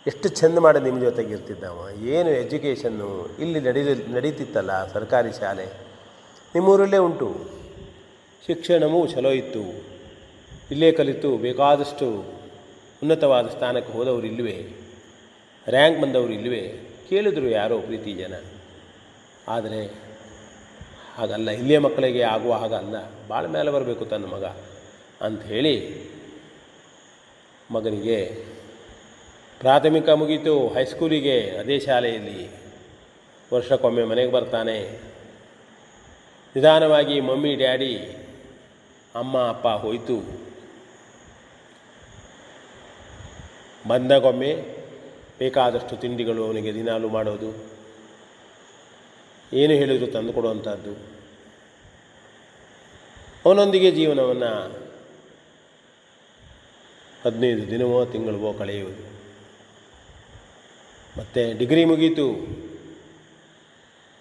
ಎಷ್ಟು ಚೆಂದ ಮಾಡಿ ನಿಮ್ಮ ಜೊತೆಗೆ ಇರ್ತಿದ್ದವ ಏನು ಎಜುಕೇಷನ್ನು ಇಲ್ಲಿ ನಡೀಲಿ, ನಡೀತಿತ್ತಲ್ಲ ಸರ್ಕಾರಿ ಶಾಲೆ. ನಿಮ್ಮೂರಲ್ಲೇ ಉಂಟು. ಶಿಕ್ಷಣವೂ ಚಲೋ ಇತ್ತು. ಇಲ್ಲೇ ಕಲಿತು ಬೇಕಾದಷ್ಟು ಉನ್ನತವಾದ ಸ್ಥಾನಕ್ಕೆ ಹೋದವರು ಇಲ್ಲವೇ ರ್ಯಾಂಕ್ ಬಂದವರು ಇಲ್ಲವೇ ಕೇಳಿದ್ರು ಯಾರೋ ಪ್ರೀತಿ ಜನ. ಆದರೆ ಹಾಗಲ್ಲ ಇಲ್ಲಿಯ ಮಕ್ಕಳಿಗೆ ಆಗುವ ಹಾಗಲ್ಲ ಭಾಳ ಮೇಲೆ ಬರಬೇಕು ತನ್ನ ಮಗ ಅಂಥೇಳಿ ಮಗನಿಗೆ ಪ್ರಾಥಮಿಕ ಮುಗೀತು. ಹೈಸ್ಕೂಲಿಗೆ ಅದೇ ಶಾಲೆಯಲ್ಲಿ ವರ್ಷಕ್ಕೊಮ್ಮೆ ಮನೆಗೆ ಬರ್ತಾನೆ. ನಿಧಾನವಾಗಿ ಮಮ್ಮಿ, ಡ್ಯಾಡಿ, ಅಮ್ಮ, ಅಪ್ಪ ಹೋಯಿತು. ಬಂದಾಗೊಮ್ಮೆ ಬೇಕಾದಷ್ಟು ತಿಂಡಿಗಳು ಅವನಿಗೆ ದಿನಾಲು ಮಾಡೋದು. ಏನು ಹೇಳಿದ್ರು ತಂದು ಕೊಡುವಂಥದ್ದು ಅವನೊಂದಿಗೆ ಜೀವನವನ್ನು ಹದಿನೈದು ದಿನವೋ ತಿಂಗಳವೋ ಕಳೆಯುವುದು. ಮತ್ತು ಡಿಗ್ರಿ ಮುಗೀತು.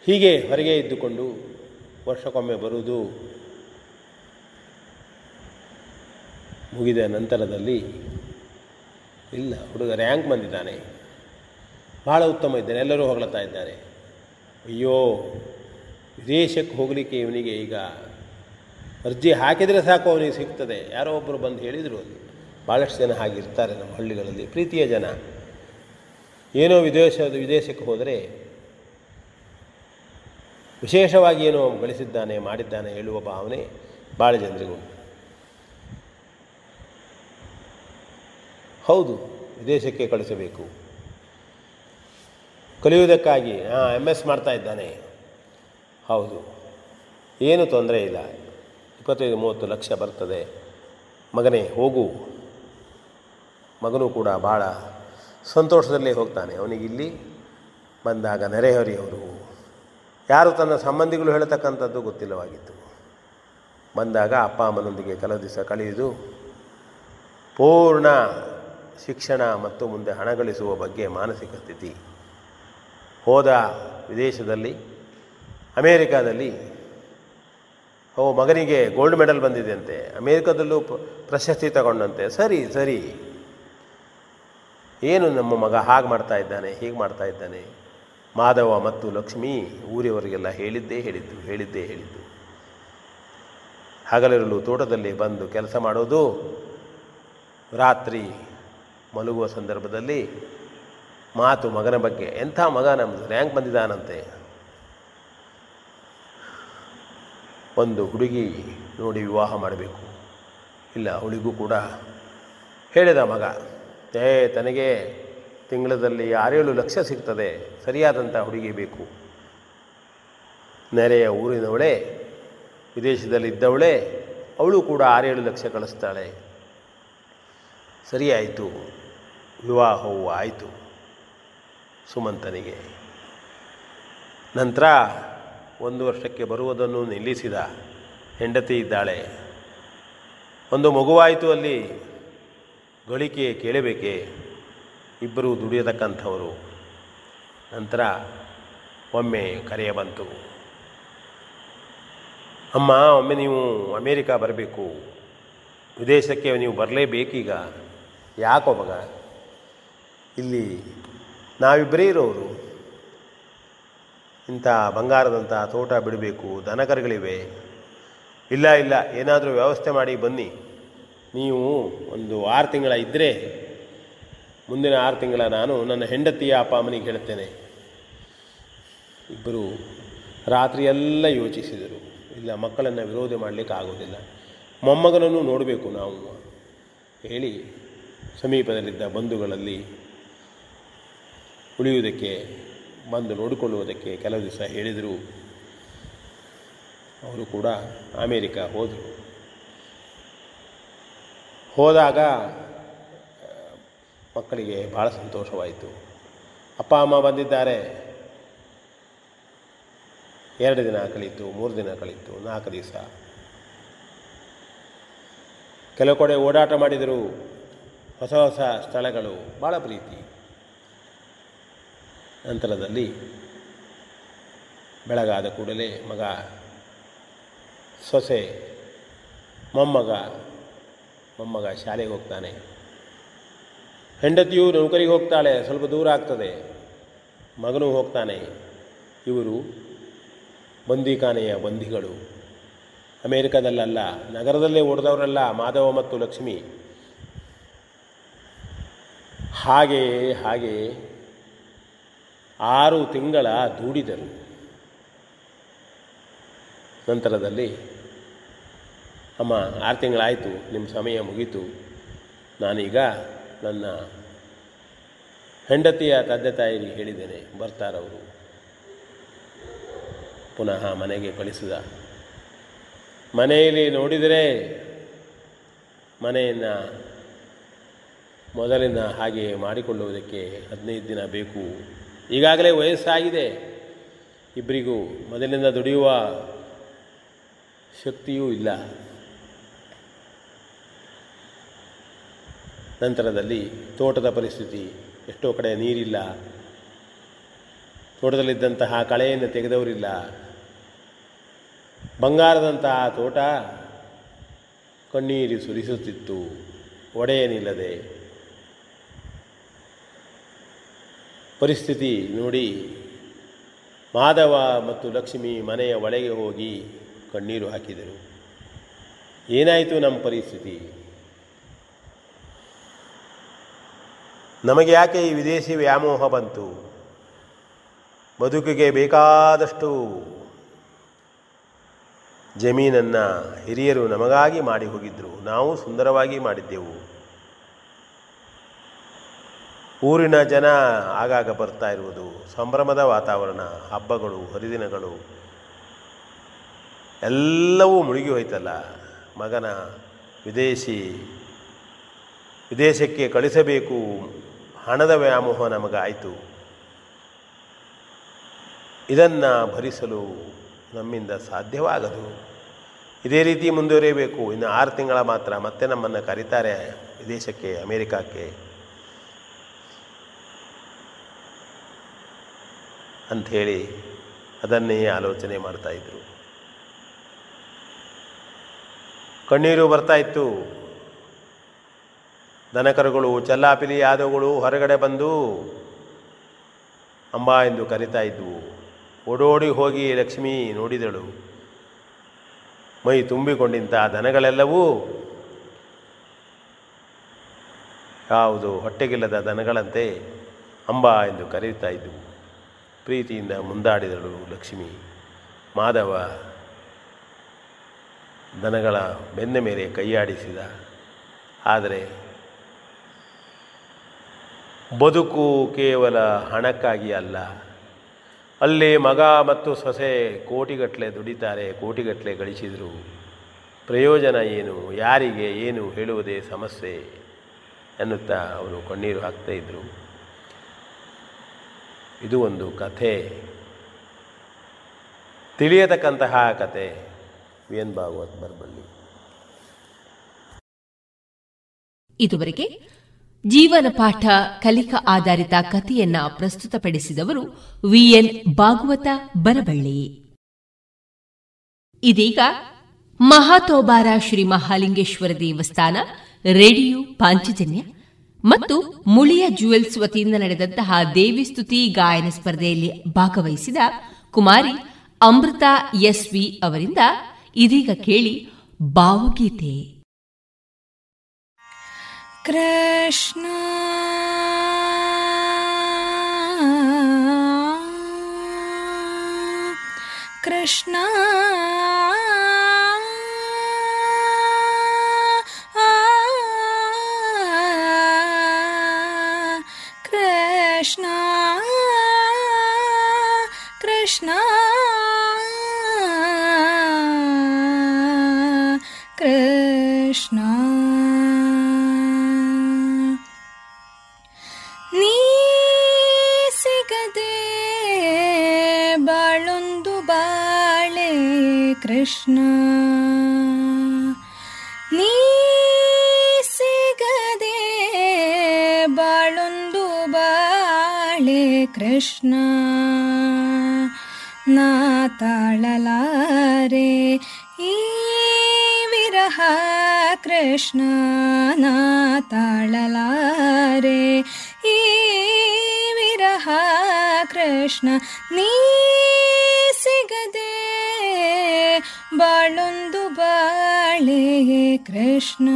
ಹೀಗೆ ಹೊರಗೆ ಇದ್ದುಕೊಂಡು ವರ್ಷಕ್ಕೊಮ್ಮೆ ಬರುವುದು. ಮುಗಿದ ನಂತರದಲ್ಲಿ ಇಲ್ಲ, ಹುಡುಗ ರ್ಯಾಂಕ್ ಬಂದಿದ್ದಾನೆ. ಭಾಳ ಉತ್ತಮ ಇದ್ದಾನೆ. ಎಲ್ಲರೂ ಹೊಗಳ್ತಾ ಇದ್ದಾರೆ. ಅಯ್ಯೋ, ವಿದೇಶಕ್ಕೆ ಹೋಗಲಿಕ್ಕೆ ಇವನಿಗೆ ಈಗ ಅರ್ಜಿ ಹಾಕಿದರೆ ಸಾಕು, ಅವನಿಗೆ ಸಿಗ್ತದೆ. ಯಾರೋ ಒಬ್ಬರು ಬಂದು ಹೇಳಿದರು ಭಾಳಷ್ಟು ಜನ ಹಾಗಿರ್ತಾರೆ ನಮ್ಮ ಹಳ್ಳಿಗಳಲ್ಲಿ, ಪ್ರೀತಿಯ ಜನ. ಏನೋ ವಿದೇಶ ವಿದೇಶಕ್ಕೆ ಹೋದರೆ ವಿಶೇಷವಾಗಿ ಏನೋ ಗಳಿಸಿದ್ದಾನೆ, ಮಾಡಿದ್ದಾನೆ ಹೇಳುವ ಭಾವನೆ ಭಾಳ ಜನರಿಗೂ ಹೌದು, ವಿದೇಶಕ್ಕೆ ಕಳಿಸಬೇಕು. ಕಲಿಯುವುದಕ್ಕಾಗಿ ಹಾಂ ಎಂ ಎಸ್ ಮಾಡ್ತಾ ಇದ್ದಾನೆ. ಹೌದು. ಏನು ತೊಂದರೆ ಇಲ್ಲ. ಇಪ್ಪತ್ತೈದು, ಮೂವತ್ತು ಲಕ್ಷ ಬರ್ತದೆ. ಮಗನೇ, ಹೋಗು. ಮಗನೂ ಕೂಡ ಭಾಳ ಸಂತೋಷದಲ್ಲೇ ಹೋಗ್ತಾನೆ. ಅವನಿಗಿಲ್ಲಿ ಬಂದಾಗ ನೆರೆಹೊರೆಯವರು, ಯಾರು ತನ್ನ ಸಂಬಂಧಿಗಳು ಹೇಳತಕ್ಕಂಥದ್ದು ಗೊತ್ತಿಲ್ಲವಾಗಿತ್ತು. ಬಂದಾಗ ಅಪ್ಪ ಅಮ್ಮನೊಂದಿಗೆ ಕೆಲವು ದಿವಸ ಕಳೆಯುವುದು ಪೂರ್ಣ ಶಿಕ್ಷಣ ಮತ್ತು ಮುಂದೆ ಹಣ ಗಳಿಸುವ ಬಗ್ಗೆ ಮಾನಸಿಕ ಸ್ಥಿತಿ ಹೋದ ವಿದೇಶದಲ್ಲಿ, ಅಮೇರಿಕಾದಲ್ಲಿ ಓ ಮಗನಿಗೆ ಗೋಲ್ಡ್ ಮೆಡಲ್ ಬಂದಿದೆಯಂತೆ ಅಮೇರಿಕಾದಲ್ಲೂ ಪ್ರಶಸ್ತಿ ತಗೊಂಡಂತೆ. ಸರಿ ಸರಿ. ಏನು ನಮ್ಮ ಮಗ ಹಾಗೆ ಮಾಡ್ತಾ ಇದ್ದಾನೆ, ಹೀಗೆ ಮಾಡ್ತಾ ಇದ್ದಾನೆ? ಮಾಧವ ಮತ್ತು ಲಕ್ಷ್ಮಿ ಊರಿಯವರಿಗೆಲ್ಲ ಹೇಳಿದ್ದೇ ಹೇಳಿದ್ದು ಹೇಳಿದ್ದೇ ಹೇಳಿದ್ದು. ಹಗಲಿರಲು ತೋಟದಲ್ಲಿ ಬಂದು ಕೆಲಸ ಮಾಡೋದು, ರಾತ್ರಿ ಮಲಗುವ ಸಂದರ್ಭದಲ್ಲಿ ಮಾತು ಮಗನ ಬಗ್ಗೆ. ಎಂಥ ಮಗ ನಮ್ಮದು ರ್ಯಾಂಕ್ ಬಂದಿದ್ದಾನಂತೆ. ಒಂದು ಹುಡುಗಿ ನೋಡಿ ವಿವಾಹ ಮಾಡಬೇಕು. ಇಲ್ಲ, ಅವಳಿಗೂ ಕೂಡ ಹೇಳಿದ ಮಗ. ಏ, ತನಗೆ ತಿಂಗಳದಲ್ಲಿ ಆರೇಳು ಲಕ್ಷ ಸಿಗ್ತದೆ. ಸರಿಯಾದಂಥ ಹುಡುಗಿ ಬೇಕು. ನೆರೆಯ ಊರಿನವಳೇ, ವಿದೇಶದಲ್ಲಿದ್ದವಳೇ, ಅವಳು ಕೂಡ ಆರೇಳು ಲಕ್ಷ ಕಳಿಸ್ತಾಳೆ. ಸರಿಯಾಯಿತು. ವಿವಾಹವು ಆಯಿತು. ಸುಮಂತನಿಗೆ. ನಂತರ ಒಂದು ವರ್ಷಕ್ಕೆ ಬರುವುದನ್ನು ನಿಲ್ಲಿಸಿದ ಹೆಂಡತಿ ಇದ್ದಾಳೆ. ಒಂದು ಮಗುವಾಯಿತು ಅಲ್ಲಿ ಗಳಿಕೆ ಕೇಳಬೇಕೆ? ಇಬ್ಬರು ದುಡಿಯತಕ್ಕಂಥವರು. ನಂತರ ಒಮ್ಮೆ ಕರೆಯ ಬಂತು. ಅಮ್ಮ, ಒಮ್ಮೆ ನೀವು ಅಮೇರಿಕಾ ಬರಬೇಕು. ವಿದೇಶಕ್ಕೆ ನೀವು ಬರಲೇಬೇಕೀಗ. ಯಾಕೋ ಮಗ? ಇಲ್ಲಿ ನಾವಿಬ್ಬರೇ ಇರೋರು ಇಂಥ ಬಂಗಾರದಂಥ ತೋಟ ಬಿಡಬೇಕು, ದನಕರುಗಳಿವೆ. ಇಲ್ಲ ಇಲ್ಲ, ಏನಾದರೂ ವ್ಯವಸ್ಥೆ ಮಾಡಿ ಬನ್ನಿ. ನೀವು ಒಂದು ಆರು ತಿಂಗಳ ಇದ್ದರೆ ಮುಂದಿನ ಆರು ತಿಂಗಳ ನಾನು ನನ್ನ ಹೆಂಡತಿಯ ಅಪ್ಪ ಅಮ್ಮನಿಗೆ ಹೇಳ್ತೇನೆ ಇಬ್ಬರು ರಾತ್ರಿಯೆಲ್ಲ ಯೋಚಿಸಿದರು. ಇಲ್ಲ, ಮಕ್ಕಳನ್ನು ವಿರೋಧ ಮಾಡಲಿಕ್ಕೆ ಆಗೋದಿಲ್ಲ ಮೊಮ್ಮಗನನ್ನು ನೋಡಬೇಕು ನಾವು. ಹೇಳಿ ಸಮೀಪದಲ್ಲಿದ್ದ ಬಂಧುಗಳಲ್ಲಿ ಉಳಿಯುವುದಕ್ಕೆ, ಬಂದು ನೋಡಿಕೊಳ್ಳುವುದಕ್ಕೆ ಕೆಲವು ದಿವಸ ಹೇಳಿದರು ಅವರು ಕೂಡ ಅಮೇರಿಕ ಹೋದರು. ಹೋದಾಗ ಮಕ್ಕಳಿಗೆ ಭಾಳ ಸಂತೋಷವಾಯಿತು. ಅಪ್ಪ, ಅಮ್ಮ ಬಂದಿದ್ದಾರೆ. ಎರಡು ದಿನ ಕಳೀತು, ಮೂರು ದಿನ ಕಳೀತು, ನಾಲ್ಕು ದಿವಸ. ಕೆಲವು ಕಡೆ ಓಡಾಟ ಮಾಡಿದರು ಹೊಸ ಹೊಸ ಸ್ಥಳಗಳು ಭಾಳ ಪ್ರೀತಿ. ನಂತರದಲ್ಲಿ ಬೆಳಗಾದ ಕೂಡಲೇ ಮಗ ಸೊಸೆ ಮೊಮ್ಮಗ ಮೊಮ್ಮಗ ಶಾಲೆಗೆ ಹೋಗ್ತಾನೆ. ಹೆಂಡತಿಯು ನೌಕರಿಗೆ ಹೋಗ್ತಾಳೆ, ಸ್ವಲ್ಪ ದೂರ ಆಗ್ತದೆ. ಮಗನೂ ಹೋಗ್ತಾನೆ. ಇವರು ಬಂದಿಖಾನೆಯ ಬಂದಿಗಳು ಅಮೇರಿಕದಲ್ಲಲ್ಲ, ನಗರದಲ್ಲೇ ಓಡಿದವರಲ್ಲ ಮಾಧವ ಮತ್ತು ಲಕ್ಷ್ಮಿ. ಹಾಗೆ ಹಾಗೆ ಆರು ತಿಂಗಳ ದೂಡಿದರು. ನಂತರದಲ್ಲಿ, ಅಮ್ಮ, ಆರು ತಿಂಗಳಾಯಿತು ನಿಮ್ಮ ಸಮಯ ಮುಗೀತು. ನಾನೀಗ ನನ್ನ ಹೆಂಡತಿಯ ತಂದೆ ತಾಯಿಗೆ ಹೇಳಿದ್ದೇನೆ, ಬರ್ತಾರವರು. ಪುನಃ ಮನೆಗೆ ಕಳಿಸಿದ. ಮನೆಯಲ್ಲಿ ನೋಡಿದರೆ ಮನೆಯನ್ನು ಮೊದಲಿನ ಹಾಗೆ ಮಾಡಿಕೊಳ್ಳುವುದಕ್ಕೆ ಹದಿನೈದು ದಿನ ಬೇಕು. ಈಗಾಗಲೇ ವಯಸ್ಸಾಗಿದೆ. ಇಬ್ಬರಿಗೂ ಮೊದಲಿಂದ ದುಡಿಯುವ ಶಕ್ತಿಯೂ ಇಲ್ಲ. ನಂತರದಲ್ಲಿ ತೋಟದ ಪರಿಸ್ಥಿತಿ ಎಷ್ಟೋ ಕಡೆ ನೀರಿಲ್ಲ. ತೋಟದಲ್ಲಿದ್ದಂತಹ ಕಳೆಯನ್ನು ತೆಗೆದವರಿಲ್ಲ. ಬಂಗಾರದಂತಹ ತೋಟ ಕಣ್ಣೀರು ಸುರಿಸುತ್ತಿತ್ತು. ಒಡೆಯನಿಲ್ಲದೆ ಪರಿಸ್ಥಿತಿ ನೋಡಿ ಮಾಧವ ಮತ್ತು ಲಕ್ಷ್ಮಿ ಮನೆಯ ಒಳಗೆ ಹೋಗಿ ಕಣ್ಣೀರು ಹಾಕಿದರು. ಏನಾಯಿತು ನಮ್ಮ ಪರಿಸ್ಥಿತಿ? ನಮಗೆ ಯಾಕೆ ಈ ವಿದೇಶಿ ವ್ಯಾಮೋಹ ಬಂತು? ಬದುಕಿಗೆ ಬೇಕಾದಷ್ಟು ಜಮೀನನ್ನು ಹಿರಿಯರು ನಮಗಾಗಿ ಮಾಡಿ ಹೋಗಿದ್ದರು ನಾವು ಸುಂದರವಾಗಿ ಮಾಡಿದ್ದೆವು. ಊರಿನ ಜನ ಆಗಾಗ ಬರ್ತಾ ಇರುವುದು. ಸಂಭ್ರಮದ ವಾತಾವರಣ, ಹಬ್ಬಗಳು, ಹರಿದಿನಗಳು, ಎಲ್ಲವೂ ಮುಳುಗಿ ಹೋಯ್ತಲ್ಲ. ಮಗನ ವಿದೇಶಿ, ವಿದೇಶಕ್ಕೆ ಕಳಿಸಬೇಕು. ಹಣದ ವ್ಯಾಮೋಹ ನಮಗಾಯಿತು. ಇದನ್ನು ಭರಿಸಲು ನಮ್ಮಿಂದ ಸಾಧ್ಯವಾಗದು. ಇದೇ ರೀತಿ ಮುಂದುವರಿಯಬೇಕು. ಇನ್ನು ಆರು ತಿಂಗಳ ಮಾತ್ರ ಮತ್ತೆ ನಮ್ಮನ್ನು ಕರೀತಾರೆ ವಿದೇಶಕ್ಕೆ, ಅಮೇರಿಕಕ್ಕೆ. ಅಂಥೇಳಿ ಅದನ್ನೇ ಆಲೋಚನೆ ಮಾಡ್ತಾಯಿದ್ರು ಕಣ್ಣೀರು ಬರ್ತಾ ಇತ್ತು. ದನಕರುಗಳು, ಚಲ್ಲಾಪಿಲಿ ಆದವುಗಳು ಹೊರಗಡೆ ಬಂದು ಅಂಬ ಎಂದು ಕರಿತಾ ಇದ್ವು. ಓಡೋಡಿ ಹೋಗಿ ಲಕ್ಷ್ಮಿ ನೋಡಿದಳು. ಮೈ ತುಂಬಿಕೊಂಡಿಂತ ದನಗಳೆಲ್ಲವೂ ಯಾವುದು ಹೊಟ್ಟೆಗಿಲ್ಲದ ದನಗಳಂತೆ ಅಂಬ ಎಂದು ಕರೆಯುತ್ತಾ ಇದ್ದವು ಪ್ರೀತಿಯಿಂದ ಮುಂದಾಡಿದಳು ಲಕ್ಷ್ಮಿ. ಮಾಧವ ದನಗಳ ಬೆನ್ನ ಮೇಲೆ ಕೈಯಾಡಿಸಿದ. ಆದರೆ ಬದುಕು ಕೇವಲ ಹಣಕ್ಕಾಗಿ ಅಲ್ಲ. ಅಲ್ಲಿ ಮಗ ಮತ್ತು ಸೊಸೆ ಕೋಟಿಗಟ್ಟಲೆ ದುಡಿತಾರೆ ಕೋಟಿಗಟ್ಟಲೆ ಗಳಿಸಿದರು. ಪ್ರಯೋಜನ ಏನು, ಯಾರಿಗೆ ಏನು ಹೇಳುವುದೇ ಸಮಸ್ಯೆ ಎನ್ನುತ್ತಾ ಅವರು ಕಣ್ಣೀರು ಹಾಕ್ತಾ ಇದ್ದರು ಇದು ಒಂದು ಕಥೆ. ತಿಳಿಯತಕ್ಕಂತಹ ಕತೆ ವಿ ಎನ್ ಭಾಗವತ್ ಬರಬಳ್ಳಿ. ಇದುವರೆಗೆ ಜೀವನ ಪಾಠ ಕಲಿಕಾ ಆಧಾರಿತ ಕಥೆಯನ್ನ ಪ್ರಸ್ತುತಪಡಿಸಿದವರು ವಿಎನ್ ಭಾಗವತ ಬರಬಳ್ಳಿ. ಇದೀಗ ಮಹಾತೋಬಾರ ಶ್ರೀ ಮಹಾಲಿಂಗೇಶ್ವರ ದೇವಸ್ಥಾನ ರೇಡಿಯೋ ಪಾಂಚಜನ್ಯ. ಮತ್ತು ಮುಳಿಯ ಜುವೆಲ್ಸ್ ವತಿಯಿಂದ ನಡೆದಂತಹ ದೇವಿ ಸ್ತುತಿ ಗಾಯನ ಸ್ಪರ್ಧೆಯಲ್ಲಿ ಭಾಗವಹಿಸಿದ ಕುಮಾರಿ ಅಮೃತ ಎಸ್ವಿ ಅವರಿಂದ ಇದೀಗ ಕೇಳಿ ಭಾವಗೀತೆ. ಕೃಷ್ಣ ಕೃಷ್ಣ कृष्ण कृष्णा। ಕೃಷ್ಣ. ನಾ ತಾಳಲಾರೆ ಈ ವಿರಹ ಕೃಷ್ಣ. ನಾ ತಾಳಲಾರೆ ಈ ವಿರಹ ಕೃಷ್ಣ. ನೀ ಸಿಗದೆ ಬಾಳೊಂದು ಬಾಳೆ ಕೃಷ್ಣ.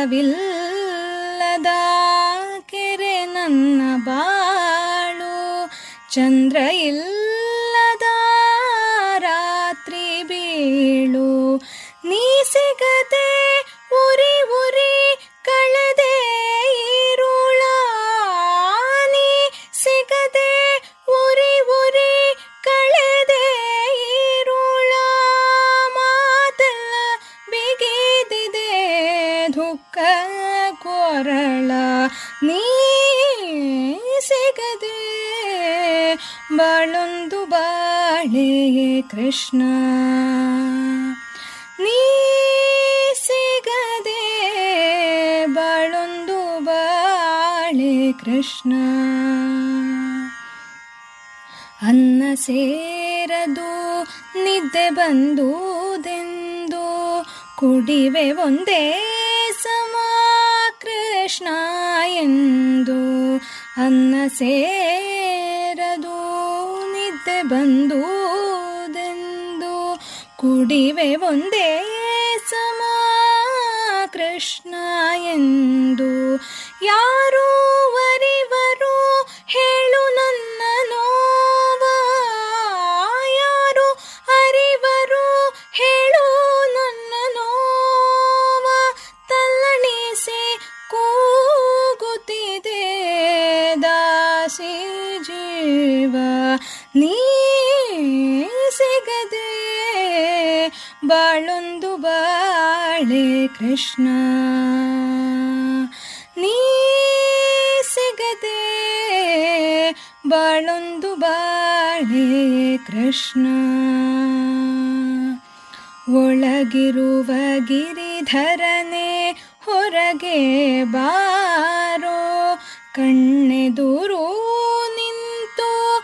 ಕಮಲವಿಲ್ಲದ ಕೆರೆ ನನ್ನ ಬಾಳು. ಚಂದ್ರ ಇಲ್ಲದ ಬಾಳೆ ಕೃಷ್ಣ. ನೀ ಸಿಗದೆ ಬಾಳೊಂದು ಬಾಳೆ ಕೃಷ್ಣ. ಅನ್ನ ಸೇರದು ನಿದ್ದೆ ಬಂದುದೆಂದು ಕುಡಿವೆ ಒಂದೇ ಸಮ ಕೃಷ್ಣ ಎಂದು. ಅನ್ನ ಸೇರದು ನಿದ್ದೆ ಬಂದುದೆಂದು ಕುಡಿವೆ ಒಂದೇ ಸಮ ಕೃಷ್ಣ ಎಂದು ಯಾರು ಬಾಳೊಂದು ಬಾಳೆ ಕೃಷ್ಣ. ನೀ ಸಿಗದೆ ಬಾಳೊಂದು ಬಾಳೆ ಕೃಷ್ಣ. ಒಳಗಿರುವ ಗಿರಿಧರನೆ ಹೊರಗೆ ಬಾರೋ. ಕಣ್ಣೆದುರು ನಿಂತು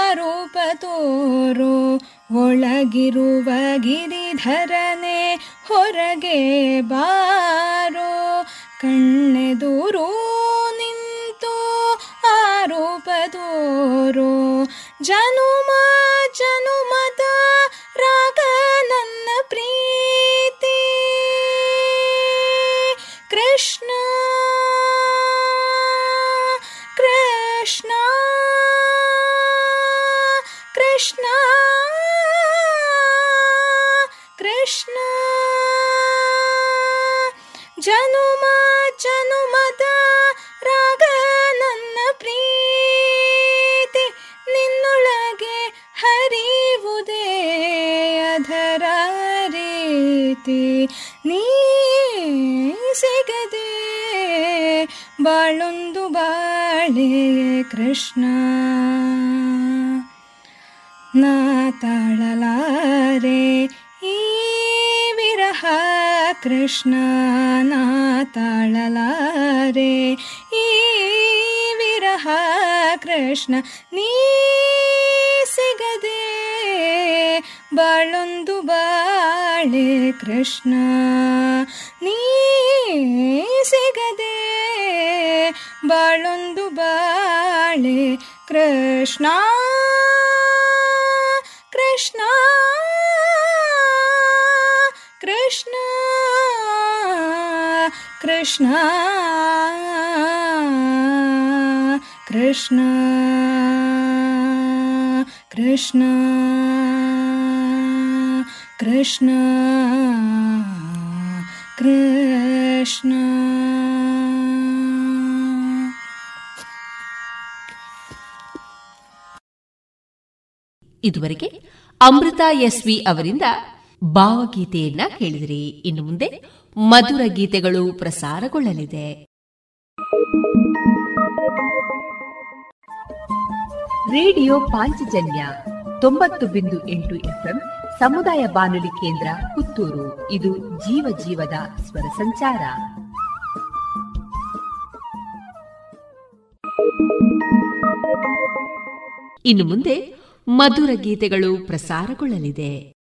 ಆರೋಪ ತೋರೋ. ಒಳಗಿರುವ ಗಿರಿಧರನೆ ಹೊರಗೆ ಬಾರೋ. ಕಣ್ಣೆದುರು ನಿಂತು ಆರೋಪ ತೋರೋ. ಜನುಮ ಜನುಮದ ಕೃಷ್ಣ ನಾತಾಳಲಾರೆ ಈ ವಿರಹ ಕೃಷ್ಣ ನೀ ಸಿಗದೆ ಬಾಳೊಂದು ಬಾಳೆ ಕೃಷ್ಣ. ನೀ ಸಿಗದೆ ಬಾಳೊಂದು ಬಾಳೆ ಕೃಷ್ಣ. ಕೃಷ್ಣ ಕೃಷ್ಣ ಕೃಷ್ಣ ಕೃಷ್ಣ ಕೃಷ್ಣ. ಇದುವರೆಗೆ ಅಮೃತ ಎಸ್ವಿ ಅವರಿಂದ ಭಾವಗೀತೆಯನ್ನ ಕೇಳಿದಿರಿ. ಇನ್ನು ಮುಂದೆ ಮಧುರ ಗೀತೆಗಳು ಪ್ರಸಾರಗೊಳ್ಳಲಿದೆ. ರೇಡಿಯೋ ಪಾಂಚಜನ್ಯ ತೊಂಬತ್ತು ಬಿಂದು ಎಂಟು ಎಫ್ಎಂ ಸಮುದಾಯ ಬಾನುಲಿ ಕೇಂದ್ರ ಪುತ್ತೂರು. ಇದು ಜೀವ ಜೀವದ ಸ್ವರ ಸಂಚಾರ. ಇನ್ನು ಮುಂದೆ ಮಧುರ ಗೀತೆಗಳು ಪ್ರಸಾರಗೊಳ್ಳಲಿದೆ.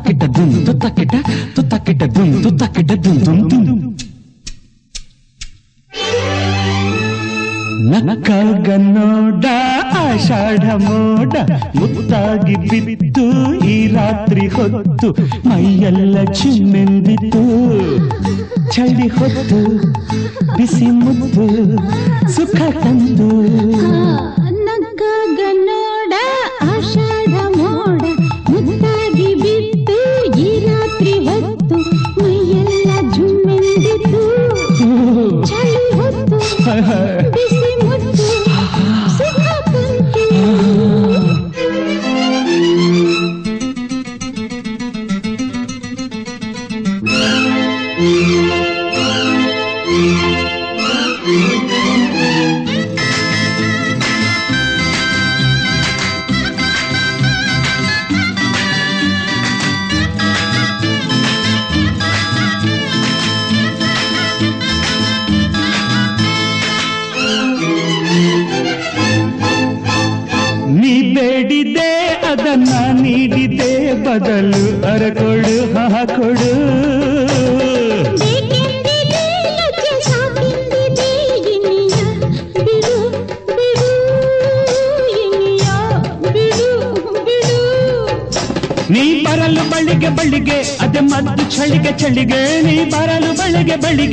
తుత్తకిట దున్ తుత్తకిట తుత్తకిట దున్ తుత్తకిట దున్ దున్ దున్ ನಕ್ಕಲ್ಗನ್ನೋಡ ಆಷಾಢ ಮೋಡ, ಮುತ್ತಾಗಿ ಬಿತ್ತು ಈ ರಾತ್ರಿ ಹೊತ್ತು ಮೈಯೆಲ್ಲ ಚಿಮ್ಮೆಂದಿತು ಚಳಿ ಹೊತ್ತು, ಬಿಸಿ ಮುತ್ತು, ಸುಖ ತಂದು. ನಕ್ಕಗನ್ನೋ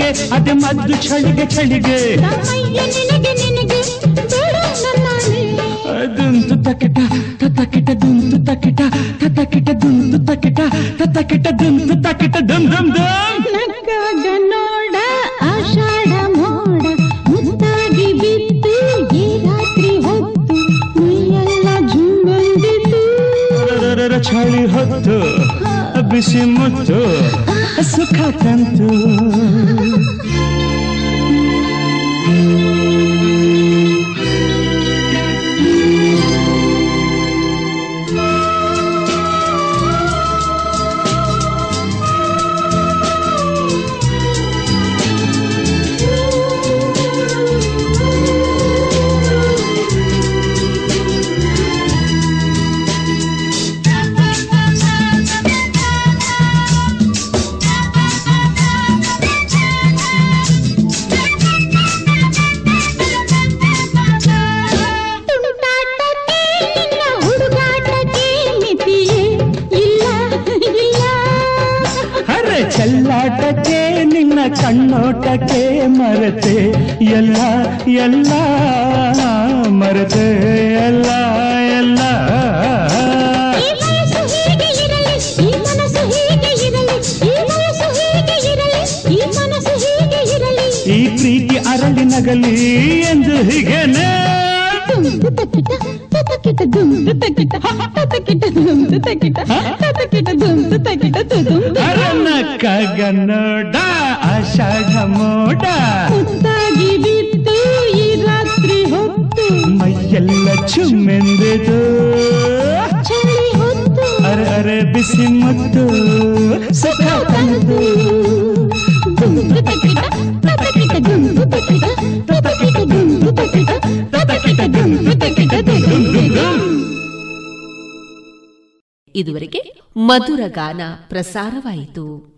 ಬಳಿಗೆ ಬಳಿಗೆ ಅದೇ ಮದ್ದು ಚಳಿಗೆ ಚಳಿಗೆ ನಿನಗೆ ನಿನಗೆ ಬೇಡ ನನ್ನಾನೆ ದುಂತು ತಕಿಟ ತತಕಿಟ ದುಂತು ತಕಿಟ ತತಕಿಟ ದುಂತು ತಕಿಟ ತತಕಿಟ ದುಂತು ತಕಿಟ ದುಮ್ ದುಮ್ ದುಮ್ ನಕ್ಕಾಗ ನೋಡ ಆಷಾಢ ಮೋಡ ಮುತ್ತಾಗಿ ಬಿತ್ತು ಈ ರಾತ್ರಿ ಹೊತ್ತು ಮೈಯೆಲ್ಲ ಜುಂಬಂದಿತು ರರರರ ಚಳಿ ಹೊತ್ತು ಬಿಸಿ ಮುತ್ತು ಸುಖ ತಂತು ಮೋಡ. ಮುದ್ದಾಗಿ ಬಿತ್ತು ಈ ರಾತ್ರಿ ಹೊತ್ತು. ಮೈಯೆಲ್ಲ ಚುಮ್ಮೆಂದೆದು. ಚಳಿ ಹೊತ್ತು. ಅರೆ ಅರೆ ಬಿಸಿ ಮತ್ತು ಸುಖ ತಂದು. ತಕ್ಕಿಟ ತಕ್ಕಿಟ ತಕ್ಕಿಟ ತಕ್ಕಿಟ ಇದುವರೆಗೆ ಮಧುರ ಗಾನ ಪ್ರಸಾರವಾಯಿತು.